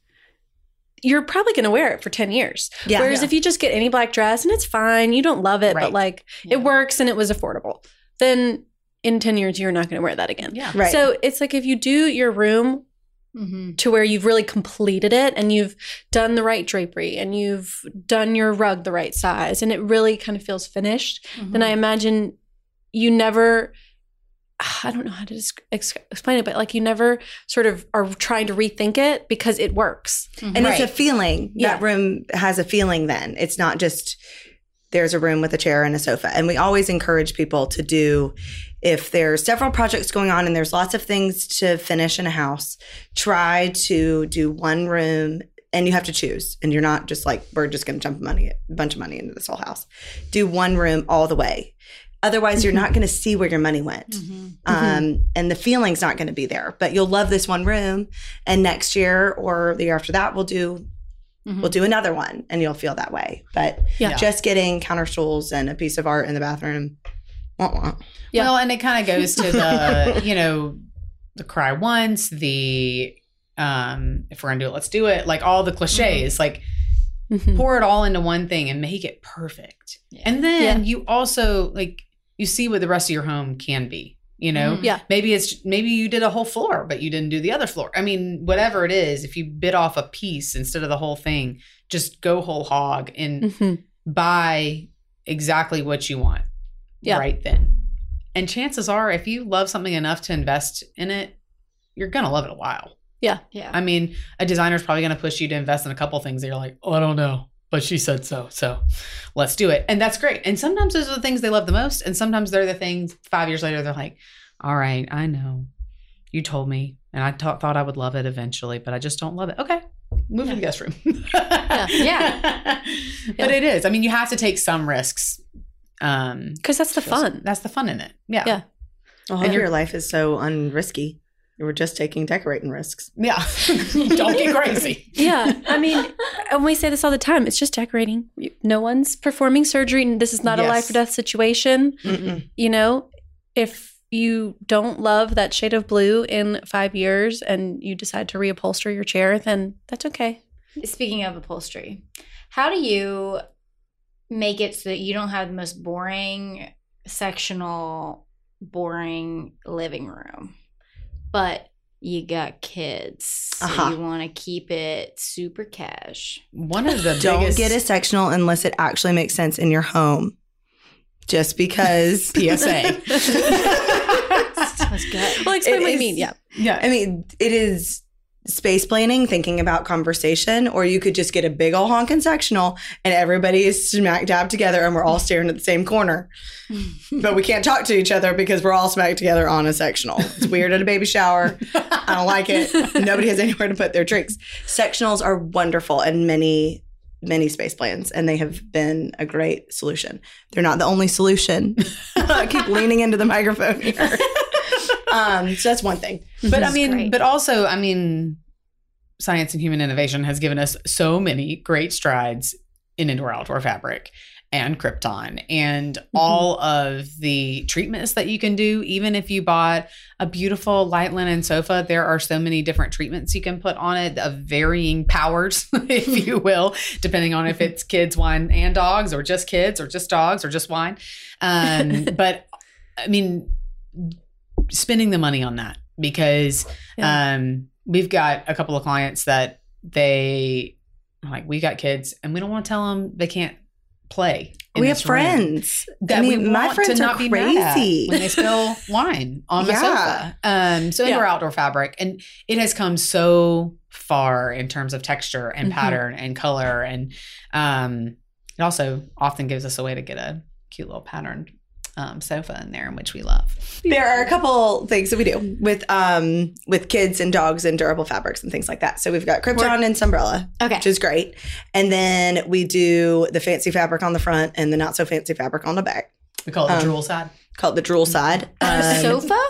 S1: You're probably going to wear it for 10 years.
S5: Yeah.
S1: Whereas
S4: Yeah.
S1: if you just get any black dress and it's fine, you don't love it,
S4: Right.
S1: but like
S2: Yeah.
S1: it works and it was affordable, then in 10 years, you're not going to wear that again.
S4: Yeah.
S5: Right.
S1: So it's like if you do your room
S2: Mhm.
S1: to where you've really completed it and you've done the right drapery and you've done your rug the right size and it really kind of feels finished, then I imagine you never I don't know how to ex- explain it, but like you never sort of are trying to rethink it because it works.
S5: And it's a feeling.
S1: Yeah.
S5: That room has a feeling then. It's not just there's a room with a chair and a sofa. And we always encourage people to do if there's several projects going on and there's lots of things to finish in a house, try to do one room and you have to choose. And you're not just like, we're just going to jump money, a bunch of money into this whole house. Do one room all the way. Otherwise, you're not going to see where your money went.
S2: Mm-hmm.
S5: Um, and the feeling's not going to be there, but you'll love this one room. And next year or the year after that, we'll do
S2: Mhm.
S5: we'll do another one and you'll feel that way. But
S1: Yeah.
S5: just getting counter stools and a piece of art in the bathroom, won't want.
S1: Yeah.
S4: Well, and it kind of goes to the, you know, the cry once, the um, if we're gonna do it, let's do it. Like all the cliches, like
S1: Mhm.
S4: pour it all into one thing and make it perfect.
S2: Yeah.
S4: And then
S1: Yeah.
S4: you also like you see what the rest of your home can be. You know,
S2: Mhm.
S1: Yeah.
S4: maybe it's maybe you did a whole floor, but you didn't do the other floor. I mean, whatever it is, if you bit off a piece instead of the whole thing, just go whole hog and
S1: Mhm.
S4: buy exactly what you want
S1: Yeah.
S4: right then. And chances are, if you love something enough to invest in it, you're gonna love it a while.
S2: Yeah. Yeah.
S4: I mean, a designer's probably gonna push you to invest in a couple things that you're like, oh, I don't know, but she said so, so let's do it, and that's great. And sometimes those are the things they love the most, and sometimes they're the things five years later they're like, all right, I know, you told me, and I thought I would love it eventually, but I just don't love it. Okay, move to the guest room.
S2: Yeah.
S4: but it is. I mean, you have to take some risks. Um,
S1: Cause that's the
S4: just-
S1: fun.
S4: That's the fun in it. Yeah.
S1: Yeah.
S5: Well,
S4: And
S5: your life is so unrisky. You were just taking decorating risks.
S4: Yeah. Don't get crazy.
S1: Yeah. I mean, and we say this all the time. It's just decorating. No one's performing surgery. and This is not a life or death situation.
S5: Mm-mm.
S1: You know, if you don't love that shade of blue in five years and you decide to reupholster your chair, then that's okay.
S2: Speaking of upholstery, how do you make it so that you don't have the most boring sectional, boring living room, but you got kids, so
S5: Uh-huh.
S2: you want to keep it super cash?
S4: One of the
S5: Don't
S4: biggest
S5: get a sectional unless it actually makes sense in your home. Just because
S4: PSA.
S2: That's good.
S1: Well, explain
S5: It
S1: what you mean. Yeah.
S4: yeah.
S5: I mean, it is space planning, thinking about conversation, or you could just get a big old honking sectional and everybody is smack dab together and we're all staring at the same corner. but we can't talk to each other because we're all smacked together on a sectional. It's weird at a baby shower. I don't like it. Nobody has anywhere to put their drinks. Sectionals are wonderful and many, many space plans, and they have been a great solution. They're not the only solution. I keep leaning into the microphone here. Um, so that's one thing.
S4: But I mean,
S2: great.
S4: but also, I mean, science and human innovation has given us so many great strides in indoor outdoor fabric and Crypton and all of the treatments that you can do. Even if you bought a beautiful light linen sofa, there are so many different treatments you can put on it of varying powers, if you will, depending on if it's kids, wine, and dogs, or just kids, or just dogs, or just wine. Um, but I mean, spending the money on that because
S1: Yeah.
S4: um, we've got a couple of clients that they like we got kids and we don't want to tell them they can't play.
S5: we have friends.
S4: that
S5: I mean,
S4: we
S5: my
S4: want
S5: friends
S4: to
S5: are
S4: not be mad at
S5: crazy.
S4: when they spill wine on the
S5: Yeah.
S4: sofa. Um, so indoor outdoor fabric, and it has come so far in terms of texture and
S1: Mhm.
S4: pattern and color, and um, it also often gives us a way to get a cute little patterned um, sofa in there, which we love.
S5: There are a couple things that we do with um with kids and dogs and durable fabrics and things like that. So we've got Crypton and Sunbrella,
S2: Okay.
S5: which is great, and then we do the fancy fabric on the front and the not so fancy fabric on the back.
S4: We call it the
S5: Um,
S4: drool side.
S5: Called the drool side. Um,
S2: sofa?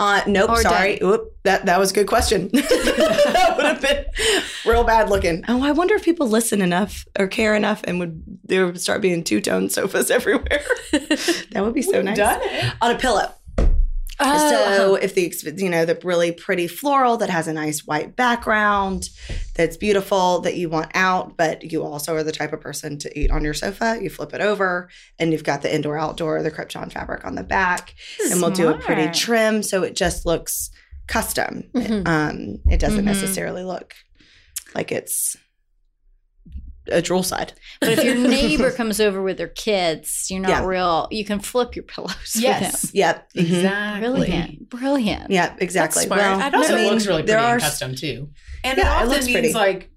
S5: Uh, nope,
S2: Or
S5: sorry. Oop, that that was a good question. that would have been real bad looking. Oh, I wonder if people listen enough or care enough and would there would start being two tone sofas everywhere. that would be so nice
S4: it.
S5: on a pillow.
S1: Oh,
S5: So if the you know the really pretty floral that has a nice white background, that's beautiful that you want out, but you also are the type of person to eat on your sofa. You flip it over, and you've got the indoor outdoor the Crypton fabric on the back, and we'll do a pretty trim so it just looks custom.
S1: Mhm.
S5: Um, it doesn't
S2: Mhm.
S5: necessarily look like it's a drool side.
S2: But if your neighbor comes over with their kids, you're not
S5: Yeah.
S2: real. You can flip your pillows.
S4: Yes.
S2: with
S5: Yep. Mhm.
S4: Exactly.
S2: them. brilliant, brilliant.
S5: Yeah, exactly.
S1: smart.
S5: Well,
S1: I'd
S4: It also
S5: I mean,
S4: looks really pretty
S5: are
S4: and custom too. And
S5: Yeah,
S4: it
S5: it
S4: often
S5: looks
S4: means
S5: pretty.
S4: like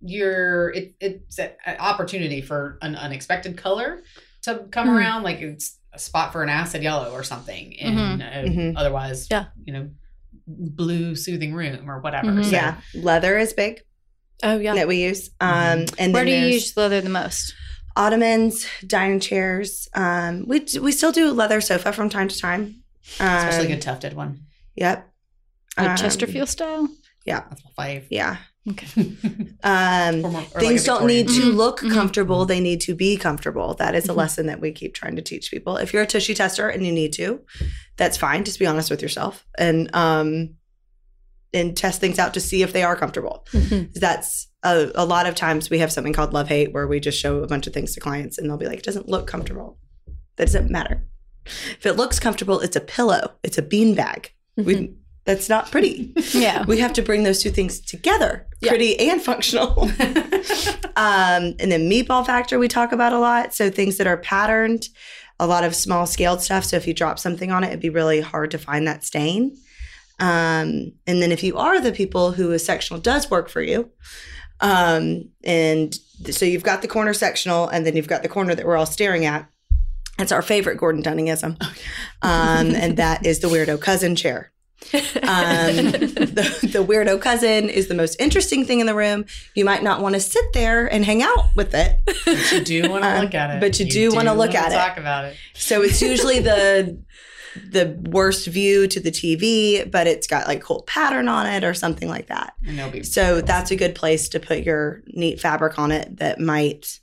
S4: you're it, it's an opportunity for an unexpected color to come
S1: Mhm.
S4: around. Like it's a spot for an acid yellow or something, in a,
S5: Mhm.
S4: otherwise,
S1: Yeah.
S4: you know, blue soothing room or whatever.
S2: Mhm.
S4: So,
S5: yeah, leather is big
S1: Oh yeah.
S5: that we use. Um,
S4: Mhm.
S5: and
S2: Where
S5: then
S2: do you use leather the most?
S5: ottomans, dining chairs. Um, we we still do leather sofa from time to time. Um,
S4: especially a good tufted one.
S5: Yep.
S2: Like
S5: Um,
S2: Chesterfield style? Yeah.
S4: That's my fave.
S5: Yeah.
S2: Okay.
S5: Um,
S4: Or more- or like
S5: things don't need to
S2: Victorian.
S5: look
S2: Mhm.
S5: comfortable they need to be comfortable that is a
S1: Mhm.
S5: lesson that we keep trying to teach people if you're a tushy tester and you need to that's fine just be honest with yourself and um and test things out to see if they are comfortable.
S1: Mhm.
S5: that's a, a lot of times we have something called love hate where we just show a bunch of things to clients and they'll be like it doesn't look comfortable. That doesn't matter. If it looks comfortable it's a pillow. It's a bean bag. We, that's not pretty.
S2: Yeah.
S5: we have to bring those two things together
S1: Yeah.
S5: pretty and functional. Um, and then meatball factor we talk about a lot. So things that are patterned a lot of small scaled stuff. So if you drop something on it it'd be really hard to find that stain um, and then if you are the people who a sectional does work for you um, and th- so you've got the corner sectional and then you've got the corner that we're all staring at it's our favorite gordon dunningism um, and that is the weirdo cousin chair um, the, the weirdo cousin is the most interesting thing in the room. You might not want to sit there and hang out with it.
S4: But you do want to
S5: Um,
S4: look at it.
S5: but you do wanna look
S4: wanna
S5: at it.
S4: Talk about it.
S5: So it's usually the the worst view to the TV, but it's got like cool pattern on it or something like that.
S4: And they'll be
S5: So that's a good place to put your neat fabric on it that might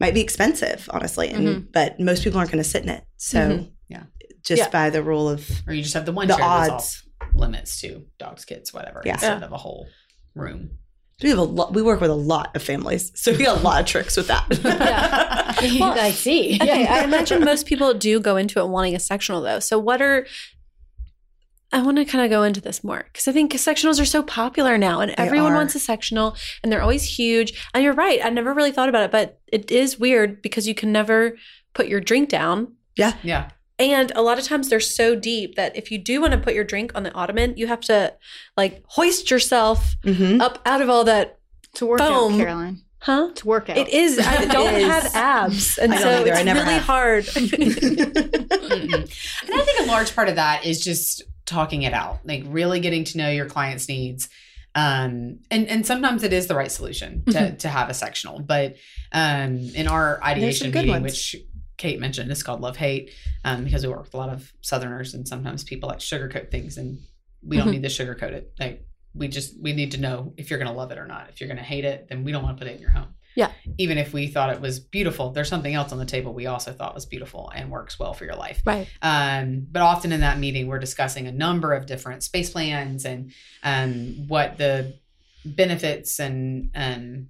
S5: might be expensive, honestly. And but most people aren't going to sit in it. So
S1: Mhm.
S4: Yeah.
S5: just
S1: Yeah.
S5: by the rule of
S4: or you just have the one
S5: the
S4: chair
S5: odds.
S4: limits to dogs, kids, whatever,
S5: Yeah.
S4: instead of a whole room.
S5: We have a lot. We work with a lot of families, so we got a lot of tricks with that.
S1: Well,
S2: I see.
S1: yeah, I imagine most people do go into it wanting a sectional though. So what are I want to kind of go into this more because I think sectionals are so popular now and everyone
S5: are.
S1: wants a sectional and they're always huge. And you're right. I never really thought about it, but it is weird because you can never put your drink down.
S4: Yeah. Yeah.
S1: And a lot of times they're so deep that if you do want to put your drink on the ottoman, you have to like hoist yourself
S5: hmm
S1: up out of all that.
S2: To work
S1: Foam.
S2: out, Caroline.
S1: Huh?
S2: To work out.
S1: It is. I don't
S5: is.
S1: have abs. And
S5: I don't
S1: so
S5: either. I
S1: it's
S5: never
S1: really
S5: have.
S1: hard.
S4: And I think a large part of that is just talking it out, like really getting to know your client's needs. Um, and and sometimes it is the right solution to,
S1: Mhm.
S4: to have a sectional, but um, in our ideation
S5: good
S4: meeting,
S5: ones.
S4: which Kate mentioned, is called Love Hate, um, because we work with a lot of Southerners, and sometimes people like sugarcoat things, and we don't
S1: Mhm.
S4: need to sugarcoat it. Like we just we need to know if you're going to love it or not. If you're going to hate it, then we don't want to put it in your home.
S1: Yeah.
S4: Even if we thought it was beautiful, there's something else on the table we also thought was beautiful and works well for your life.
S1: right.
S4: Um, but often in that meeting, we're discussing a number of different space plans and um, what the benefits and um,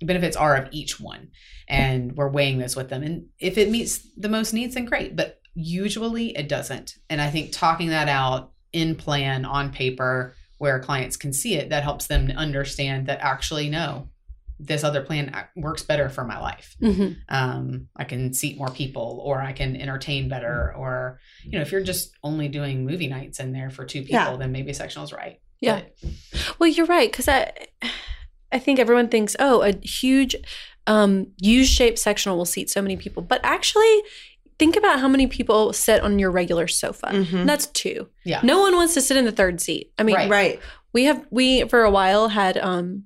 S4: benefits are of each one, and we're weighing those with them. And if it meets the most needs, then great. But usually it doesn't. And I think talking that out in plan on paper where clients can see it, that helps them understand that actually no, this other plan works better for my life
S1: Mhm.
S4: um, I can seat more people or I can entertain better or you know if you're just only doing movie nights in there for two people
S5: Yeah.
S4: then maybe sectional's right
S1: Yeah.
S4: But
S1: Well, you're right because I, I think everyone thinks, oh, a huge um, U-shaped sectional will seat so many people, but actually, think about how many people sit on your regular sofa.
S5: Mhm.
S1: That's two.
S4: yeah
S1: No one wants to sit in the third seat. I mean,
S4: Right.
S5: Right.
S1: we have we for a while had um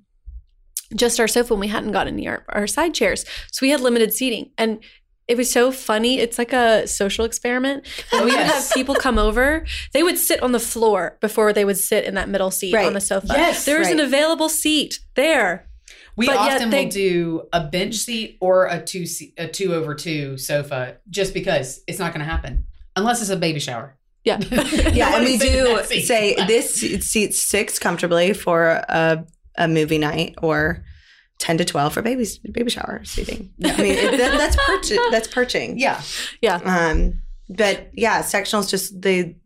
S1: just our sofa and we hadn't gotten any our, our side chairs so we had limited seating and it was so funny it's like a social experiment when
S4: Oh,
S1: we would have people come over they would sit on the floor before they would sit in that middle seat
S5: Right.
S1: on the sofa
S4: Yes,
S1: there's an available seat there
S4: we
S1: But
S4: often
S1: they-
S4: will do a bench seat or a two seat, a two over two sofa just because it's not going to happen unless it's a baby shower
S1: yeah
S5: Yeah, and we
S4: Nobody's sitting in
S5: do
S4: that seat.
S5: say this seat- seats six comfortably for a, a movie night or 10 to 12 for babies baby shower seating. I mean, it, that, that's perch, that's perching.
S4: yeah Yeah.
S5: Um, but yeah, sectionals just they.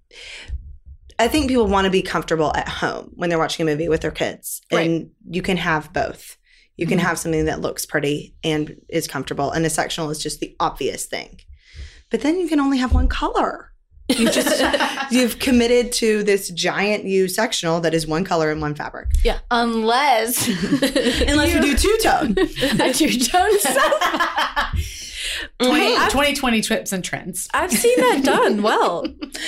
S5: I think people want to be comfortable at home when they're watching a movie with their kids,
S1: Right.
S5: and you can have both. You can have something that looks pretty and is comfortable, and a sectional is just the obvious thing. But then you can only have one color. You just you've committed to this giant U sectional that is one color and one fabric.
S2: Yeah, unless
S5: Unless you, do two tone.
S2: a two tone
S5: Mm-hmm.
S4: 20,
S1: I've-
S4: 2020 trips and trends.
S1: I've seen that done well.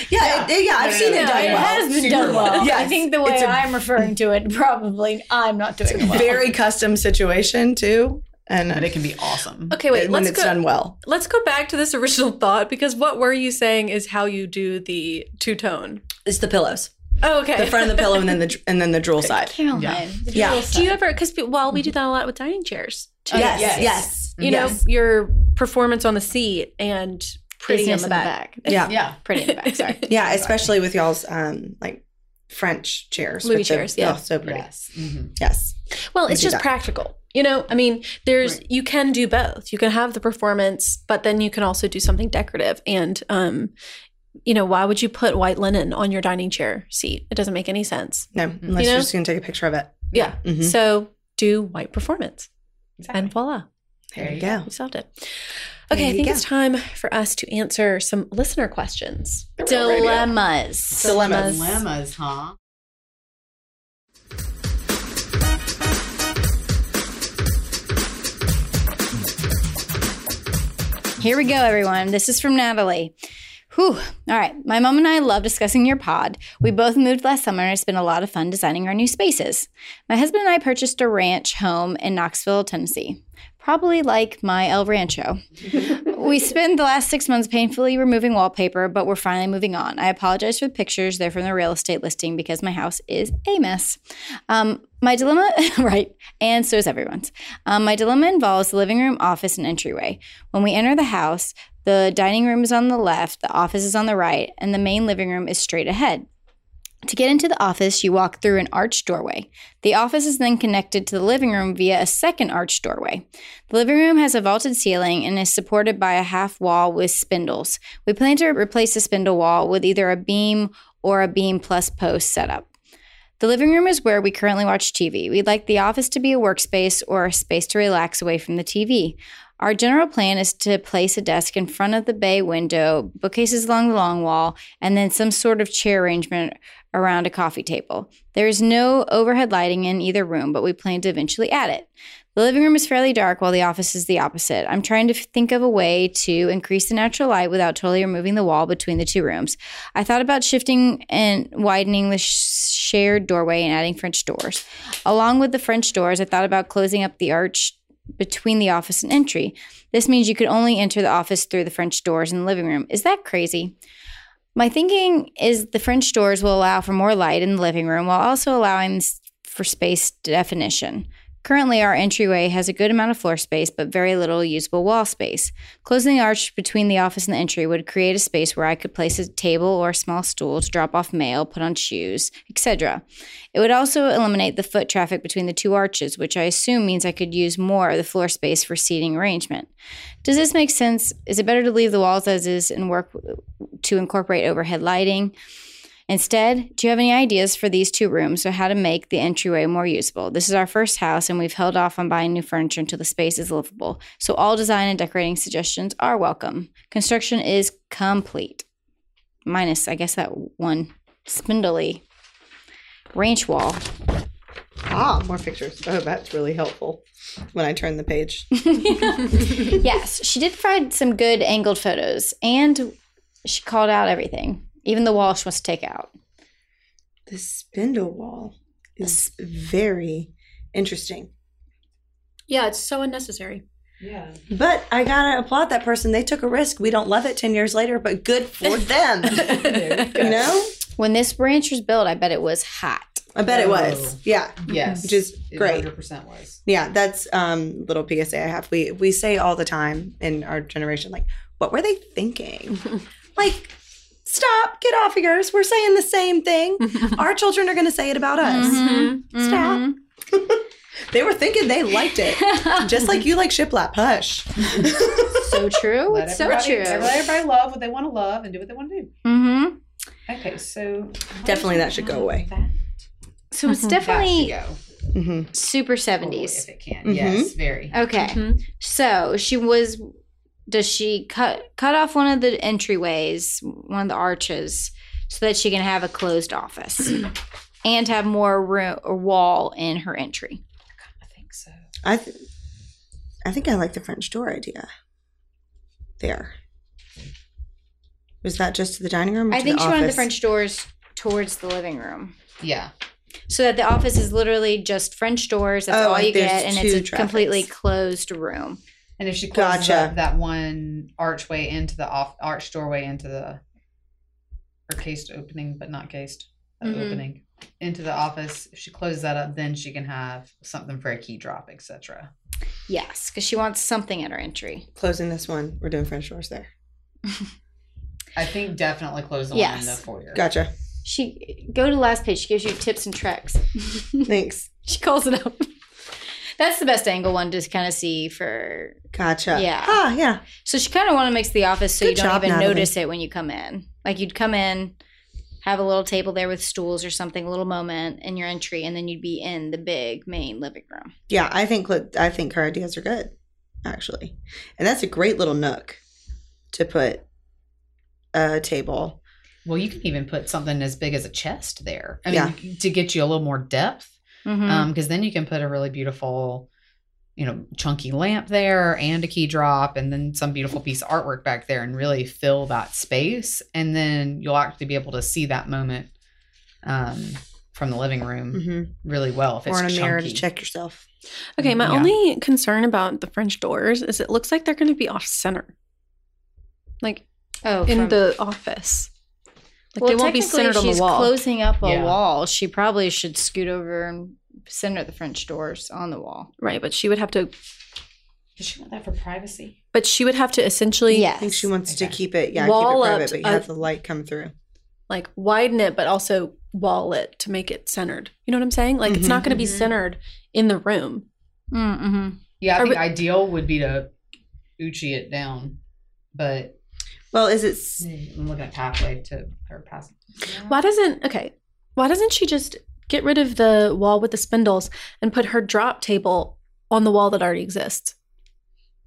S5: Yeah, it- yeah, I've
S4: No, no,
S5: seen
S4: no,
S5: it
S4: no,
S5: done
S2: it
S4: yeah.
S5: well.
S2: has been done well.
S4: well.
S5: Yes,
S2: I think the way
S5: it's a-
S2: I'm referring to it, probably I'm not doing it well.
S5: Very custom situation too, and
S4: But it can be awesome.
S1: Okay, wait.
S5: when
S1: Let's
S5: it's
S1: go.
S5: done well.
S1: Let's go back to this original thought because what were you saying is how you do the two tone.
S5: It's the pillows,
S1: Oh, okay.
S5: the front of the pillow, and then the and then the drool side.
S2: Caroline,
S4: Yeah.
S2: the
S5: Yeah.
S2: drill
S1: Do you ever? Because well, we do that a lot with dining chairs. too.
S5: yes,
S2: yes.
S5: yes,
S1: You know,
S5: Yes.
S1: your performance on the seat and pretty on
S2: Business
S1: the
S2: in
S1: back.
S5: Yeah.
S4: Yeah.
S2: Pretty in the back. Sorry.
S5: yeah, especially with y'all's um like French chairs,
S1: Louis
S5: with the-
S1: chairs, yeah.
S5: oh, so pretty.
S4: Yes. Mhm.
S5: Yes,
S1: Well,
S5: We
S1: it's just
S5: that.
S1: practical. You know, I mean, there's
S4: Right.
S1: you can do both. You can have the performance, but then you can also do something decorative. And um, you know, why would you put white linen on your dining chair seat? It doesn't make any sense.
S5: no, unless
S1: You
S5: you
S1: know?
S5: are just gonna take a picture of it.
S1: Yeah.
S5: Mhm.
S1: So do white performance,
S4: Exactly.
S1: and voila,
S5: There you go.
S1: we solved it. Okay, I think
S5: go.
S1: it's time for us to answer some listener questions.
S2: Dilemmas.
S5: Dilemmas.
S4: Dilemmas, huh?
S2: Here we go, everyone. This is from Natalie. Whew. All right. My mom and I love discussing your pod. We both moved last summer and it's been a lot of fun designing our new spaces. My husband and I purchased a ranch home in Knoxville, Tennessee. Probably like my El Rancho. we spent the last six months painfully removing wallpaper, but we're finally moving on. I apologize for the pictures. They're from the real estate listing because my house is a mess. Um, my dilemma, right, and so is everyone's. Um, my dilemma involves the living room, office, and entryway. When we enter the house, the dining room is on the left, the office is on the right, and the main living room is straight ahead. To get into the office, you walk through an arched doorway. The office is then connected to the living room via a second arched doorway. The living room has a vaulted ceiling and is supported by a half wall with spindles. We plan to replace the spindle wall with either a beam or a beam plus post setup. The living room is where we currently watch TV. We'd like the office to be a workspace or a space to relax away from the TV. Our general plan is to place a desk in front of the bay window, bookcases along the long wall, and then some sort of chair arrangement around a coffee table. There is no overhead lighting in either room, but we plan to eventually add it. The living room is fairly dark while the office is the opposite. I'm trying to think of a way to increase the natural light without totally removing the wall between the two rooms. I thought about shifting and widening the sh- shared doorway and adding French doors. Along with the French doors, I thought about closing up the arch between the office and entry. This means you could only enter the office through the French doors in the living room. Is that crazy? My thinking is the French doors will allow for more light in the living room while also allowing for space definition. Currently, our entryway has a good amount of floor space, but very little usable wall space. Closing the arch between the office and the entry would create a space where I could place a table or a small stool to drop off mail, put on shoes, etc. It would also eliminate the foot traffic between the two arches, which I assume means I could use more of the floor space for seating arrangement. Does this make sense? Is it better to leave the walls as is and work to incorporate overhead lighting? Instead, do you have any ideas for these two rooms or how to make the entryway more usable? This is our first house, and we've held off on buying new furniture until the space is livable. So, all design and decorating suggestions are welcome. Construction is complete. Minus, I guess, that one spindly ranch wall.
S5: Ah, more pictures. Oh, that's really helpful when I turn the page.
S2: yes, she did find some good angled photos, and she called out everything, even the wall she wants to take out.
S5: The spindle wall is very interesting.
S1: Yeah, it's so unnecessary.
S4: Yeah.
S5: But I gotta applaud that person. They took a risk. We don't love it 10 years later, but good for them. you know?
S2: When this branch was built, I bet it was hot.
S5: I bet it
S4: Oh.
S5: was. Yeah.
S4: Yes.
S5: Which is great.
S4: 100% was.
S5: Yeah, that's um little PSA I have. We we say all the time in our generation, like, what were they thinking? like, stop, get off of yours. We're saying the same thing. Our children are gonna say it about us.
S2: Mhm.
S5: Stop. They were thinking they liked it. Just like you like shiplap. Hush.
S2: so true.
S4: Let
S2: It's so
S4: everybody-
S2: true.
S4: Let everybody love what they want to love and do what they want to do.
S2: Mm-hmm.
S4: Okay, so
S5: Definitely that should go away.
S4: That,
S2: So it's definitely
S4: that
S5: hmm
S2: super
S4: Oh,
S2: 70s.
S4: if it can.
S5: Mhm.
S4: Yes, very.
S2: Okay.
S1: Mhm.
S2: So she was. Does she cut cut off one of the entryways, one of the arches, so that she can have a closed office and have more room or wall in her entry?
S4: I think so.
S5: I, th- I think I like the French door idea. There. Was that just to the dining room? Or
S2: I
S5: to
S2: think
S5: the
S2: she wanted the? French doors towards the living room,
S4: Yeah.
S2: so that the office is literally just French doors. That's
S5: Oh,
S2: all you get, and it's a
S5: traffics.
S2: completely closed room.
S4: And if she closes
S5: Gotcha.
S4: up that one archway into the off arch doorway into the or cased opening, but not cased uh,
S2: Mhm.
S4: opening into the office, if she closes that up, then she can have something for a key drop, etc.
S2: Yes, because she wants something at her entry.
S5: Closing this one. We're doing French doors there.
S4: I think definitely close the one in the foyer.
S5: Gotcha.
S2: She go to the last page. She gives you tips and tricks.
S5: Thanks.
S2: she calls it up. That's the best angle one to kind of see for.
S5: Gotcha.
S2: Yeah.
S5: Ah, yeah.
S2: So she kind of want to mix the office so you don't
S5: job,
S2: even
S5: Natalie.
S2: notice it when you come in. Like you'd come in, have a little table there with stools or something, a little moment in your entry, and then you'd be in the big main living room.
S5: Yeah, I think look, I think her ideas are good, actually, and that's a great little nook to put a table.
S4: Well, you can even put something as big as a chest there. I mean,
S5: Yeah.
S4: to get you a little more depth.
S2: Mhm.
S4: Um, because then you can put a really beautiful, you know, chunky lamp there and a key drop, and then some beautiful piece of artwork back there, and really fill that space. And then you'll actually be able to see that moment um, from the living room
S5: Mm-hmm.
S4: really well if it's
S5: Or in a mirror to check yourself.
S1: Okay, my
S4: Yeah.
S1: only concern about the French doors is it looks like they're going to be off center, like
S2: oh,
S1: in
S2: from-
S1: the office. Like
S2: well,
S1: they won't be
S2: technically,
S1: centered on
S2: she's
S1: the wall.
S2: closing up a
S4: Yeah.
S2: wall. She probably should scoot over and center the French doors on the wall.
S1: right, but she would have to.
S4: Does she want that for privacy?
S1: But she would have to essentially
S2: Yes.
S5: I think she wants to keep it, yeah,
S1: Wall
S5: keep it private, but you
S1: a-
S5: have the light come through.
S1: like widen it, but also wall it to make it centered. You know what I'm saying? Like it's not going to be
S2: Mhm.
S1: centered in the room.
S2: Mm-hmm.
S4: Yeah, I think
S1: we-
S4: ideal would be to Uchi it down, but
S5: Well, is it? s-
S4: I'm looking at pathway to her pass.
S1: Why doesn't okay? Why doesn't she just get rid of the wall with the spindles and put her drop table on the wall that already exists?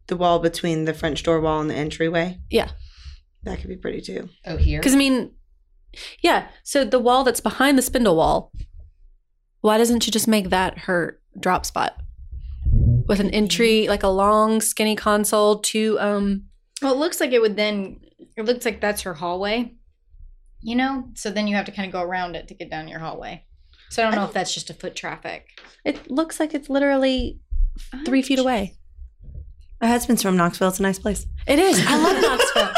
S5: The wall between the French door wall and the entryway.
S1: Yeah.
S5: That could be pretty too.
S4: Oh, here.
S1: Because I mean, yeah. So the wall that's behind the spindle wall. Why doesn't she just make that her drop spot with an entry, like a long, skinny console, two um
S2: Well, it looks like it would then. It looks like that's her hallway. You know, so then you have to kind of go around it to get down your hallway. So I don't know if that's just a foot traffic.
S1: It looks like it's literally three feet away.
S5: My husband's from Knoxville. It's a nice place.
S1: It is. I love Knoxville.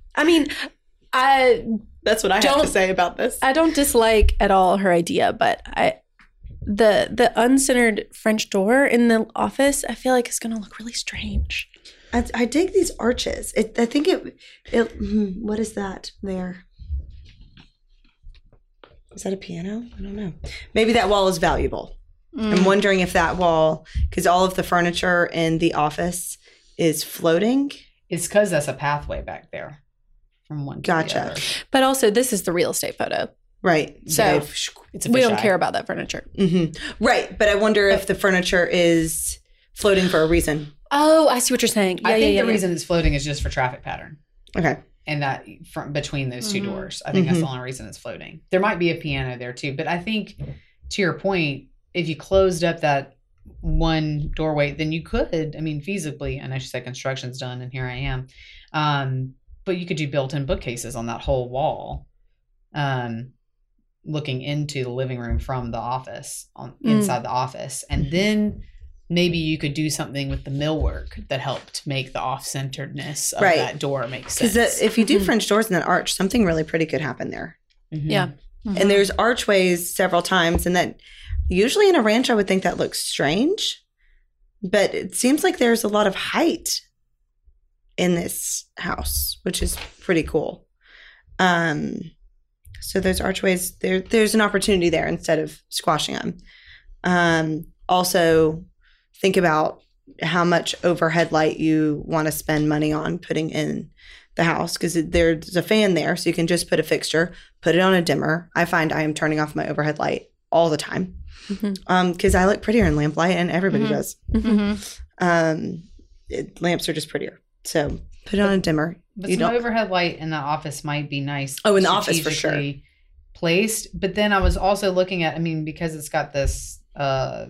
S1: I mean, I
S5: That's what I
S1: Don't-
S5: say about this.
S1: I don't dislike at all her idea, but I the the uncentered French door in the office, I feel like is going to look really strange.
S5: I, I dig these arches. It, I think it. it hmm, what is that there? Is that a piano? I don't know. Maybe that wall is valuable.
S2: Mm.
S5: I'm wondering if that wall, because all of the furniture in the office is floating.
S4: It's because that's a pathway back there from one to
S5: Gotcha.
S4: the other.
S1: But also, this is the real estate photo,
S5: Right.
S1: So-
S4: It's a
S1: we don't
S4: fisheye.
S1: care about that furniture.
S5: hmm Right. But I wonder if the furniture is floating for a reason.
S1: Oh, I see what you're saying. Yeah,
S4: I think
S1: yeah,
S4: the
S1: yeah.
S4: reason it's floating is just for traffic pattern.
S5: Okay.
S4: and that from between those 2
S2: Mhm.
S4: doors. I think that's the only reason it's floating. There might be a piano there too, but I think to your point, if you closed up that one doorway, then you could. I mean, feasibly, and I should say construction's done, and here I am. Um, but you could do built-in bookcases on that whole wall, um, looking into the living room from the office on
S1: Mm.
S4: inside the office, and then. Maybe you could do something with the millwork that helped make the off-centeredness of
S5: Right.
S4: that door make sense.
S5: Because if you do
S1: Mhm.
S5: French doors in that arch, something really pretty could happen there.
S4: Mhm.
S1: Yeah.
S5: And there's archways several times, and that usually in a ranch, I would think that looks strange, but it seems like there's a lot of height in this house, which is pretty cool. Um, so those archways, there, there's an opportunity there instead of squashing them. Um, also, think about how much overhead light you want to spend money on putting in the house because there's a fan there, so you can just put a fixture, put it on a dimmer. I find I am turning off my overhead light all the time
S1: Mhm.
S5: um because I look prettier in lamplight, and everybody
S2: Mhm.
S5: does.
S2: Mhm.
S5: Um, it, lamps are just prettier, so put it on a dimmer.
S4: But
S5: You
S4: some
S5: don't-
S4: overhead light in the office might be nice.
S5: Oh, in the office, for sure.
S4: Placed, but then I was also looking at. I mean, because it's got this uh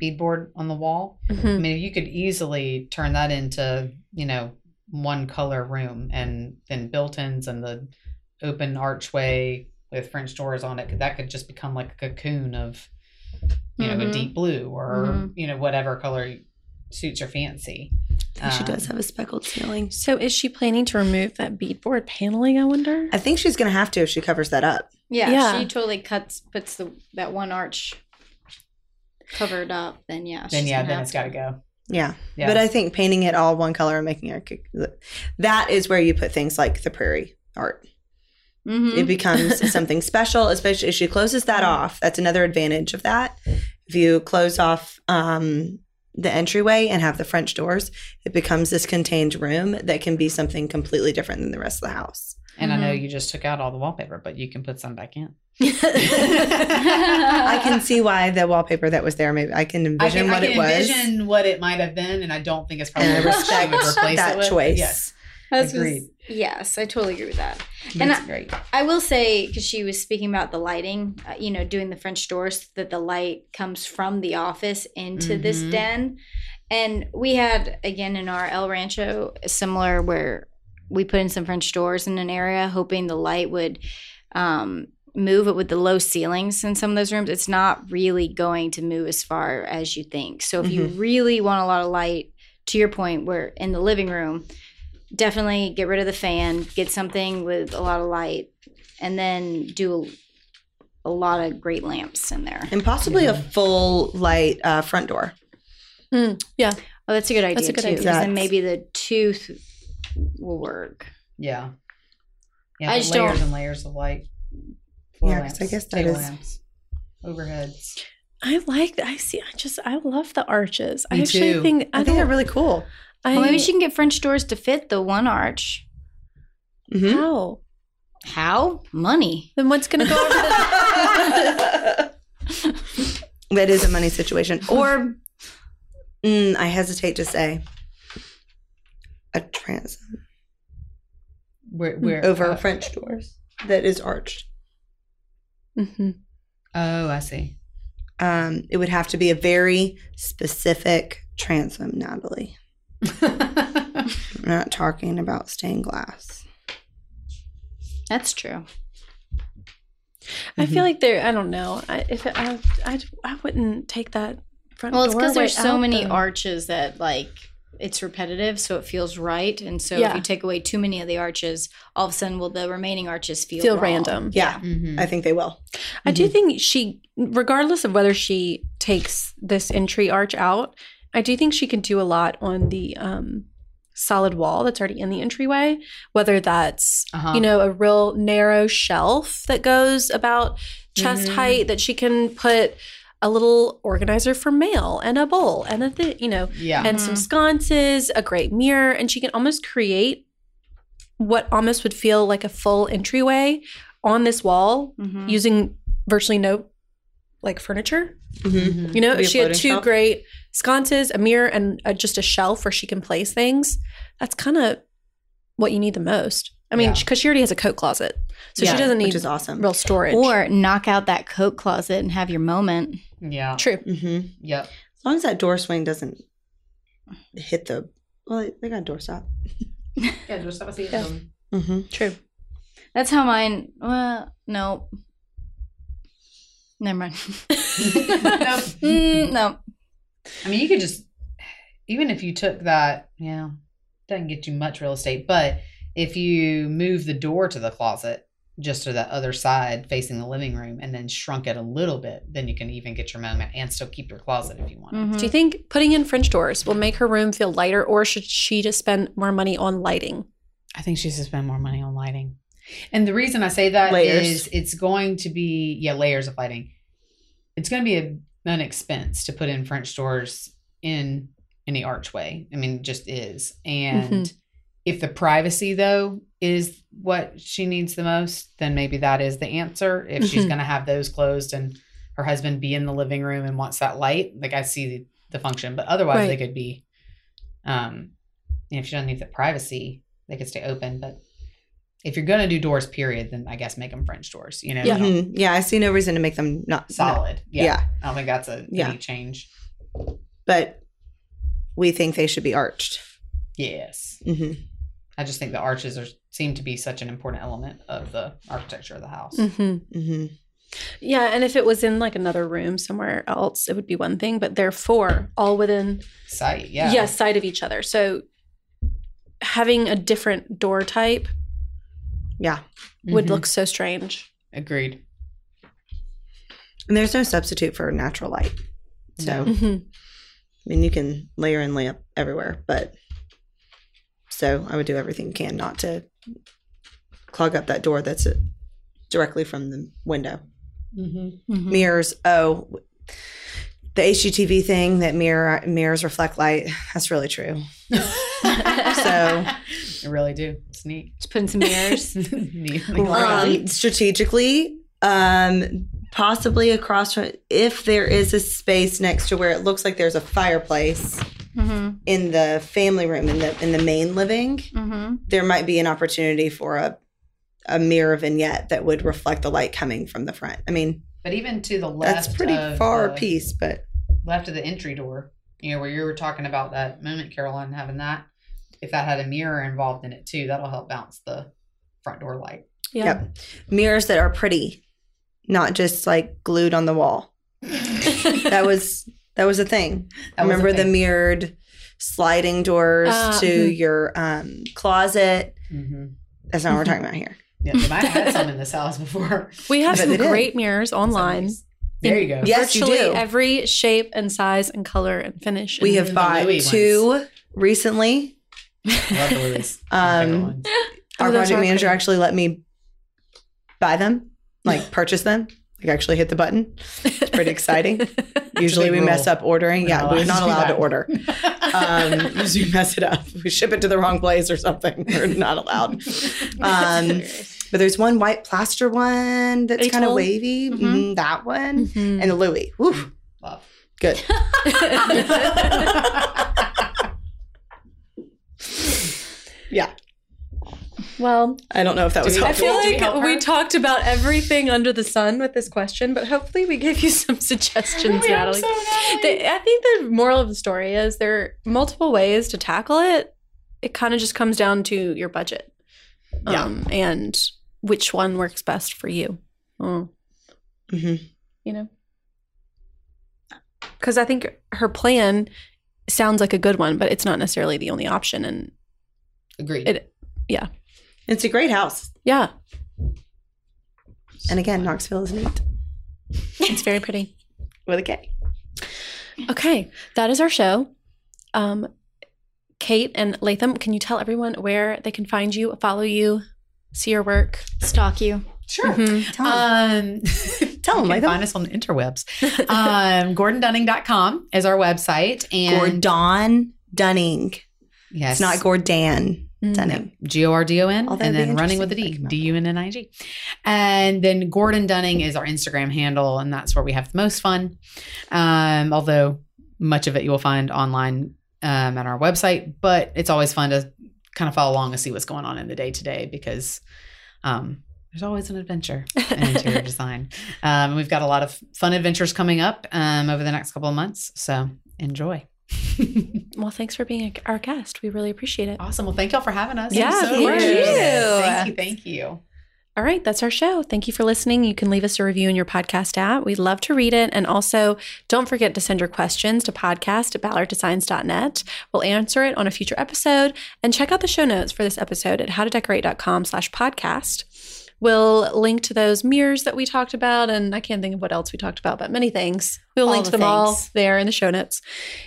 S4: beadboard on the wall. I
S1: Mhm.
S4: mean, you could easily turn that into you know one color room, and then built-ins and the open archway with French doors on it. That could just become like a cocoon of you know
S2: Mhm.
S4: a deep blue or
S2: Mhm.
S4: you know whatever color suits your fancy.
S5: I think she does
S4: Um,
S5: have a speckled ceiling.
S1: So is she planning to remove that beadboard paneling? I wonder.
S5: I think she's gonna have to if she covers that up.
S2: Yeah,
S1: Yeah.
S2: she totally cuts puts the that one arch covered up. Then yeah,
S4: Then yeah, then it's got to go.
S5: Yeah.
S4: Yeah.
S5: But I think painting it all one color and making it that is where you put things like the prairie art.
S2: Mhm.
S5: It becomes something special, especially if she closes that off. That's another advantage of that. If you close off um, the entryway and have the French doors, it becomes this contained room that can be something completely different than the rest of the house.
S4: And I know
S2: Mhm.
S4: you just took out all the wallpaper, but you can put some back in.
S5: I can see why the wallpaper that was there. Maybe I can envision what it was.
S4: envision what it might have been, and I don't think it's probably
S5: And I
S4: what she
S5: respect
S4: would replace
S5: that
S4: it with.
S5: choice.
S4: Yes,
S2: That's
S4: Agreed.
S2: yes, I totally agree with that.
S4: and
S2: And I-
S4: great.
S2: I will say because she was speaking about the lighting, uh, you know, doing the French doors, that the light comes from the office into this
S4: Mhm.
S2: den, and we had again in our El Rancho similar where we put in some French doors in an area, hoping the light would um, move it with the low ceilings in some of those rooms. It's not really going to move as far as you think. So if you really want a lot of light, to your point, where in the living room, definitely get rid of the fan, get something with a lot of light, and then do a, a lot of great lamps in there.
S5: And possibly a full light uh, front door. Mm, yeah.
S2: Oh, that's a good idea
S1: That's a good
S2: too.
S1: idea.
S2: 'cause then maybe the tooth will work.
S4: Yeah, yeah.
S2: I just
S4: layers
S2: don't-
S4: and layers of light. Floor
S5: Yeah, 'cause I guess that
S4: table
S5: is-
S4: lamps, overheads.
S1: I like. I see. I just. I love the arches. I
S4: Me
S1: actually
S4: too.
S1: think.
S5: I,
S1: I,
S5: think they're really cool.
S1: I,
S2: Well, maybe she can get French doors to fit the one arch.
S5: Mhm.
S1: How?
S2: How? Money.
S1: Then what's going to go over the?
S5: that is a money situation. Or mm, I hesitate to say a transom
S4: Where, where
S5: over
S4: uh,
S5: French doors that is arched.
S1: Mhm.
S4: Oh, I see.
S5: Um, it would have to be a very specific transom, Natalie. I'm not talking about stained glass.
S2: That's true.
S1: I
S5: Mm-hmm.
S1: feel like there. I don't know. I, if it, I, I, I wouldn't take that front
S2: Well, it's because there's so many
S1: though.
S2: arches that like it's repetitive, so it feels right. And so if you take away too many of the arches, all of a sudden, will the remaining arches feel
S1: Feel
S2: wrong?
S1: random.
S5: Yeah,
S4: Mhm.
S5: I think they will.
S1: I do think she, regardless of whether she takes this entry arch out, I do think she can do a lot on the um, solid wall that's already in the entryway. Whether that's
S4: Uh-huh.
S1: you know a real narrow shelf that goes about chest
S5: Mhm.
S1: height that she can put a little organizer for mail and a bowl and a thing, you know,
S4: yeah.
S1: and some sconces, a great mirror, and she can almost create what almost would feel like a full entryway on this wall
S2: Mhm.
S1: using virtually no like furniture.
S5: Mm-hmm.
S4: Mhm.
S1: You know,
S5: Maybe
S1: she had two
S5: shelf?
S1: great sconces, a mirror, and uh just a shelf where she can place things, that's kind of what you need the most. I mean,
S4: Yeah.
S1: because she already has a coat closet, so
S5: Yeah,
S1: she doesn't need
S5: which
S1: need
S5: is awesome.
S1: real storage.
S2: Or knock out that coat closet and have your moment.
S4: Yeah.
S1: true.
S5: Mm-hmm.
S4: Yep.
S5: As long as that door swing doesn't hit the well, they- they got a door stop.
S4: Yeah, just have a seat.
S1: Yeah.
S5: Mm-hmm.
S1: True.
S2: That's how mine. Well, no. Never mind.
S4: Nope.
S2: Mm, no.
S4: I mean, you could just, even if you took that, yeah, doesn't get you much real estate. But if you move the door to the closet just to that other side facing the living room and then shrunk it a little bit, then you can even get your moment and still keep your closet if you want.
S2: Mhm.
S1: Do you think putting in French doors will make her room feel lighter, or should she just spend more money on lighting?
S4: I think she should spend more money on lighting. And the reason I say that is
S5: Layers.
S4: it's going to be, yeah, layers of lighting. It's going to be a, an expense to put in French doors in any archway. I mean, it just is. And if the privacy though is what she needs the most, then maybe that is the answer. If she's
S1: Mhm.
S4: going to have those closed and her husband be in the living room and wants that light, like I see the, the function. But otherwise, they could be. Um, and if she doesn't need the privacy, they could stay open. But if you're going to do doors, period, then I guess make them French doors. You know,
S1: Yeah.
S5: Mhm. Yeah, I see no reason to make them not
S4: solid.
S5: Yeah.
S4: Yeah. I don't think that's a
S5: Yeah.
S4: any change.
S5: But we think they should be arched.
S4: Yes.
S5: hmm
S4: I just think the arches are seem to be such an important element of the architecture of the house.
S1: hmm
S5: hmm
S1: Yeah, and if it was in like another room somewhere else, it would be one thing. But they're four, all within
S4: Sight, yeah.
S1: yeah. side of each other. So having a different door type
S5: Yeah.
S1: would
S4: Mhm.
S1: look so strange.
S4: agreed.
S5: And there's no substitute for natural light. So,
S4: No.
S1: hmm
S5: I mean, you can layer in lamp everywhere, but so I would do everything you can not to clog up that door that's uh, directly from the window.
S4: Mm-hmm.
S5: Mirrors. Oh, the HGTV thing that mirror mirrors reflect light. That's really true. So-
S4: I really do. It's neat.
S2: Just put in some mirrors.
S4: Neat.
S5: Um, strategically, um, possibly across from if there is a space next to where it looks like there's a fireplace
S2: mm-hmm.
S5: in the family room in the in the main living.
S2: Mm-hmm.
S5: there might be an opportunity for a a mirror vignette that would reflect the light coming from the front. I mean,
S4: but even to the left,
S5: that's pretty
S4: of
S5: far
S4: the,
S5: piece, but
S4: left of the entry door. You know where you were talking about that moment, Caroline, having that. If that had a mirror involved in it too, that'll help bounce the front door light.
S1: Yeah.
S5: Yep. mirrors that are pretty, not just like glued on the wall. That was that was a thing.
S4: That was a
S5: Remember the mirrored sliding doors
S1: Uh,
S5: to
S1: mhm.
S5: your um, closet.
S4: Mhm.
S5: That's not what we're talking about here.
S4: Yeah, they might have had some in this house before.
S1: We have
S5: But
S1: some
S5: they did.
S1: great mirrors online.
S4: There you go.
S5: Yes, you do.
S1: every shape and size and color and finish.
S5: We
S1: and-
S5: have bought
S4: Louis
S5: two recently.
S4: Love the Louis. My favorite
S5: Um,
S4: ones.
S5: our
S1: Oh,
S5: project manager
S1: pretty.
S5: actually let me buy them, like purchase them, like actually hit the button. It's pretty exciting. Usually we
S4: big
S5: mess up ordering.
S4: We're
S5: Yeah,
S4: not
S5: we're not allowed to
S4: that.
S5: order. Um, usually we mess it up. We ship it to the wrong place or something. We're not allowed. Um, but there's one white plaster one that's kind of
S1: Atoll?
S5: wavy.
S2: Mhm.
S5: Mhm, that one.
S1: Mhm.
S5: And the Louis. Woo,
S4: Love.
S5: good. Yeah.
S1: Well,
S5: I don't know if that was
S4: helpful.
S1: I feel
S4: Do we
S1: like we talked about everything under the sun with this question, but hopefully we gave you some suggestions, Natalie.
S4: so,
S1: The- I think the moral of the story is there are multiple ways to tackle it. It kind of just comes down to your budget,
S5: Yeah.
S1: um, and which one works best for you. Mm,
S5: Mhm.
S1: you know, because I think her plan sounds like a good one, but it's not necessarily the only option. And
S4: Agreed.
S1: It-
S5: It's a great house.
S1: yeah,
S5: And again, Knoxville is neat
S1: it's very pretty.
S5: with a K.
S1: Okay, that is our show. Um, Kate and Latham, can you tell everyone where they can find you, follow you, see your work?
S2: Stalk you.
S4: Sure.
S1: Mhm.
S5: them.
S4: Um,
S5: Tell 'em,
S4: you can find us on the interwebs. Um, GordonDunning.com is our website. And
S5: Gordon Dunning.
S4: yes,
S5: It's not Gordon
S1: Mm.
S5: Dunning.
S4: G O R D O N, and then running with a D, D U N N I G. And then Gordon Dunning is our Instagram handle, and that's where we have the most fun. Um, although much of it you will find online um, at our website, but it's always fun to kind of follow along and see what's going on in the day to day because um, there's always an adventure in interior design. Um, we've got a lot of fun adventures coming up um, over the next couple of months, so enjoy.
S1: Well, thanks for being our guest. We really appreciate it.
S4: Awesome. Well, thank y'all for having us.
S1: Yeah,
S4: so
S1: thank you.
S4: Thank you. Thank you.
S1: All right, that's our show. Thank you for listening. You can leave us a review in your podcast app. We'd love to read it. And also, don't forget to send your questions to podcast at ballarddesigns.net. We'll answer it on a future episode. And check out the show notes for this episode at howtodecorate.com slash podcast. We'll link to those mirrors that we talked about. And I can't think of what else we talked about, but many things. We'll
S2: All
S1: link to
S2: the
S1: them all there in the show notes.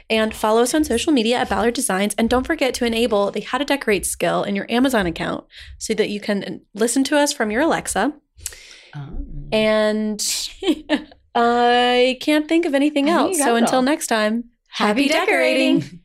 S1: And follow us on social media at Ballard Designs. And don't forget to enable the How to Decorate skill in your Amazon account so that you can listen to us from your Alexa.
S4: Um,
S1: And I can't think of anything
S2: I
S1: else. So until
S2: all.
S1: next time,
S2: Happy decorating.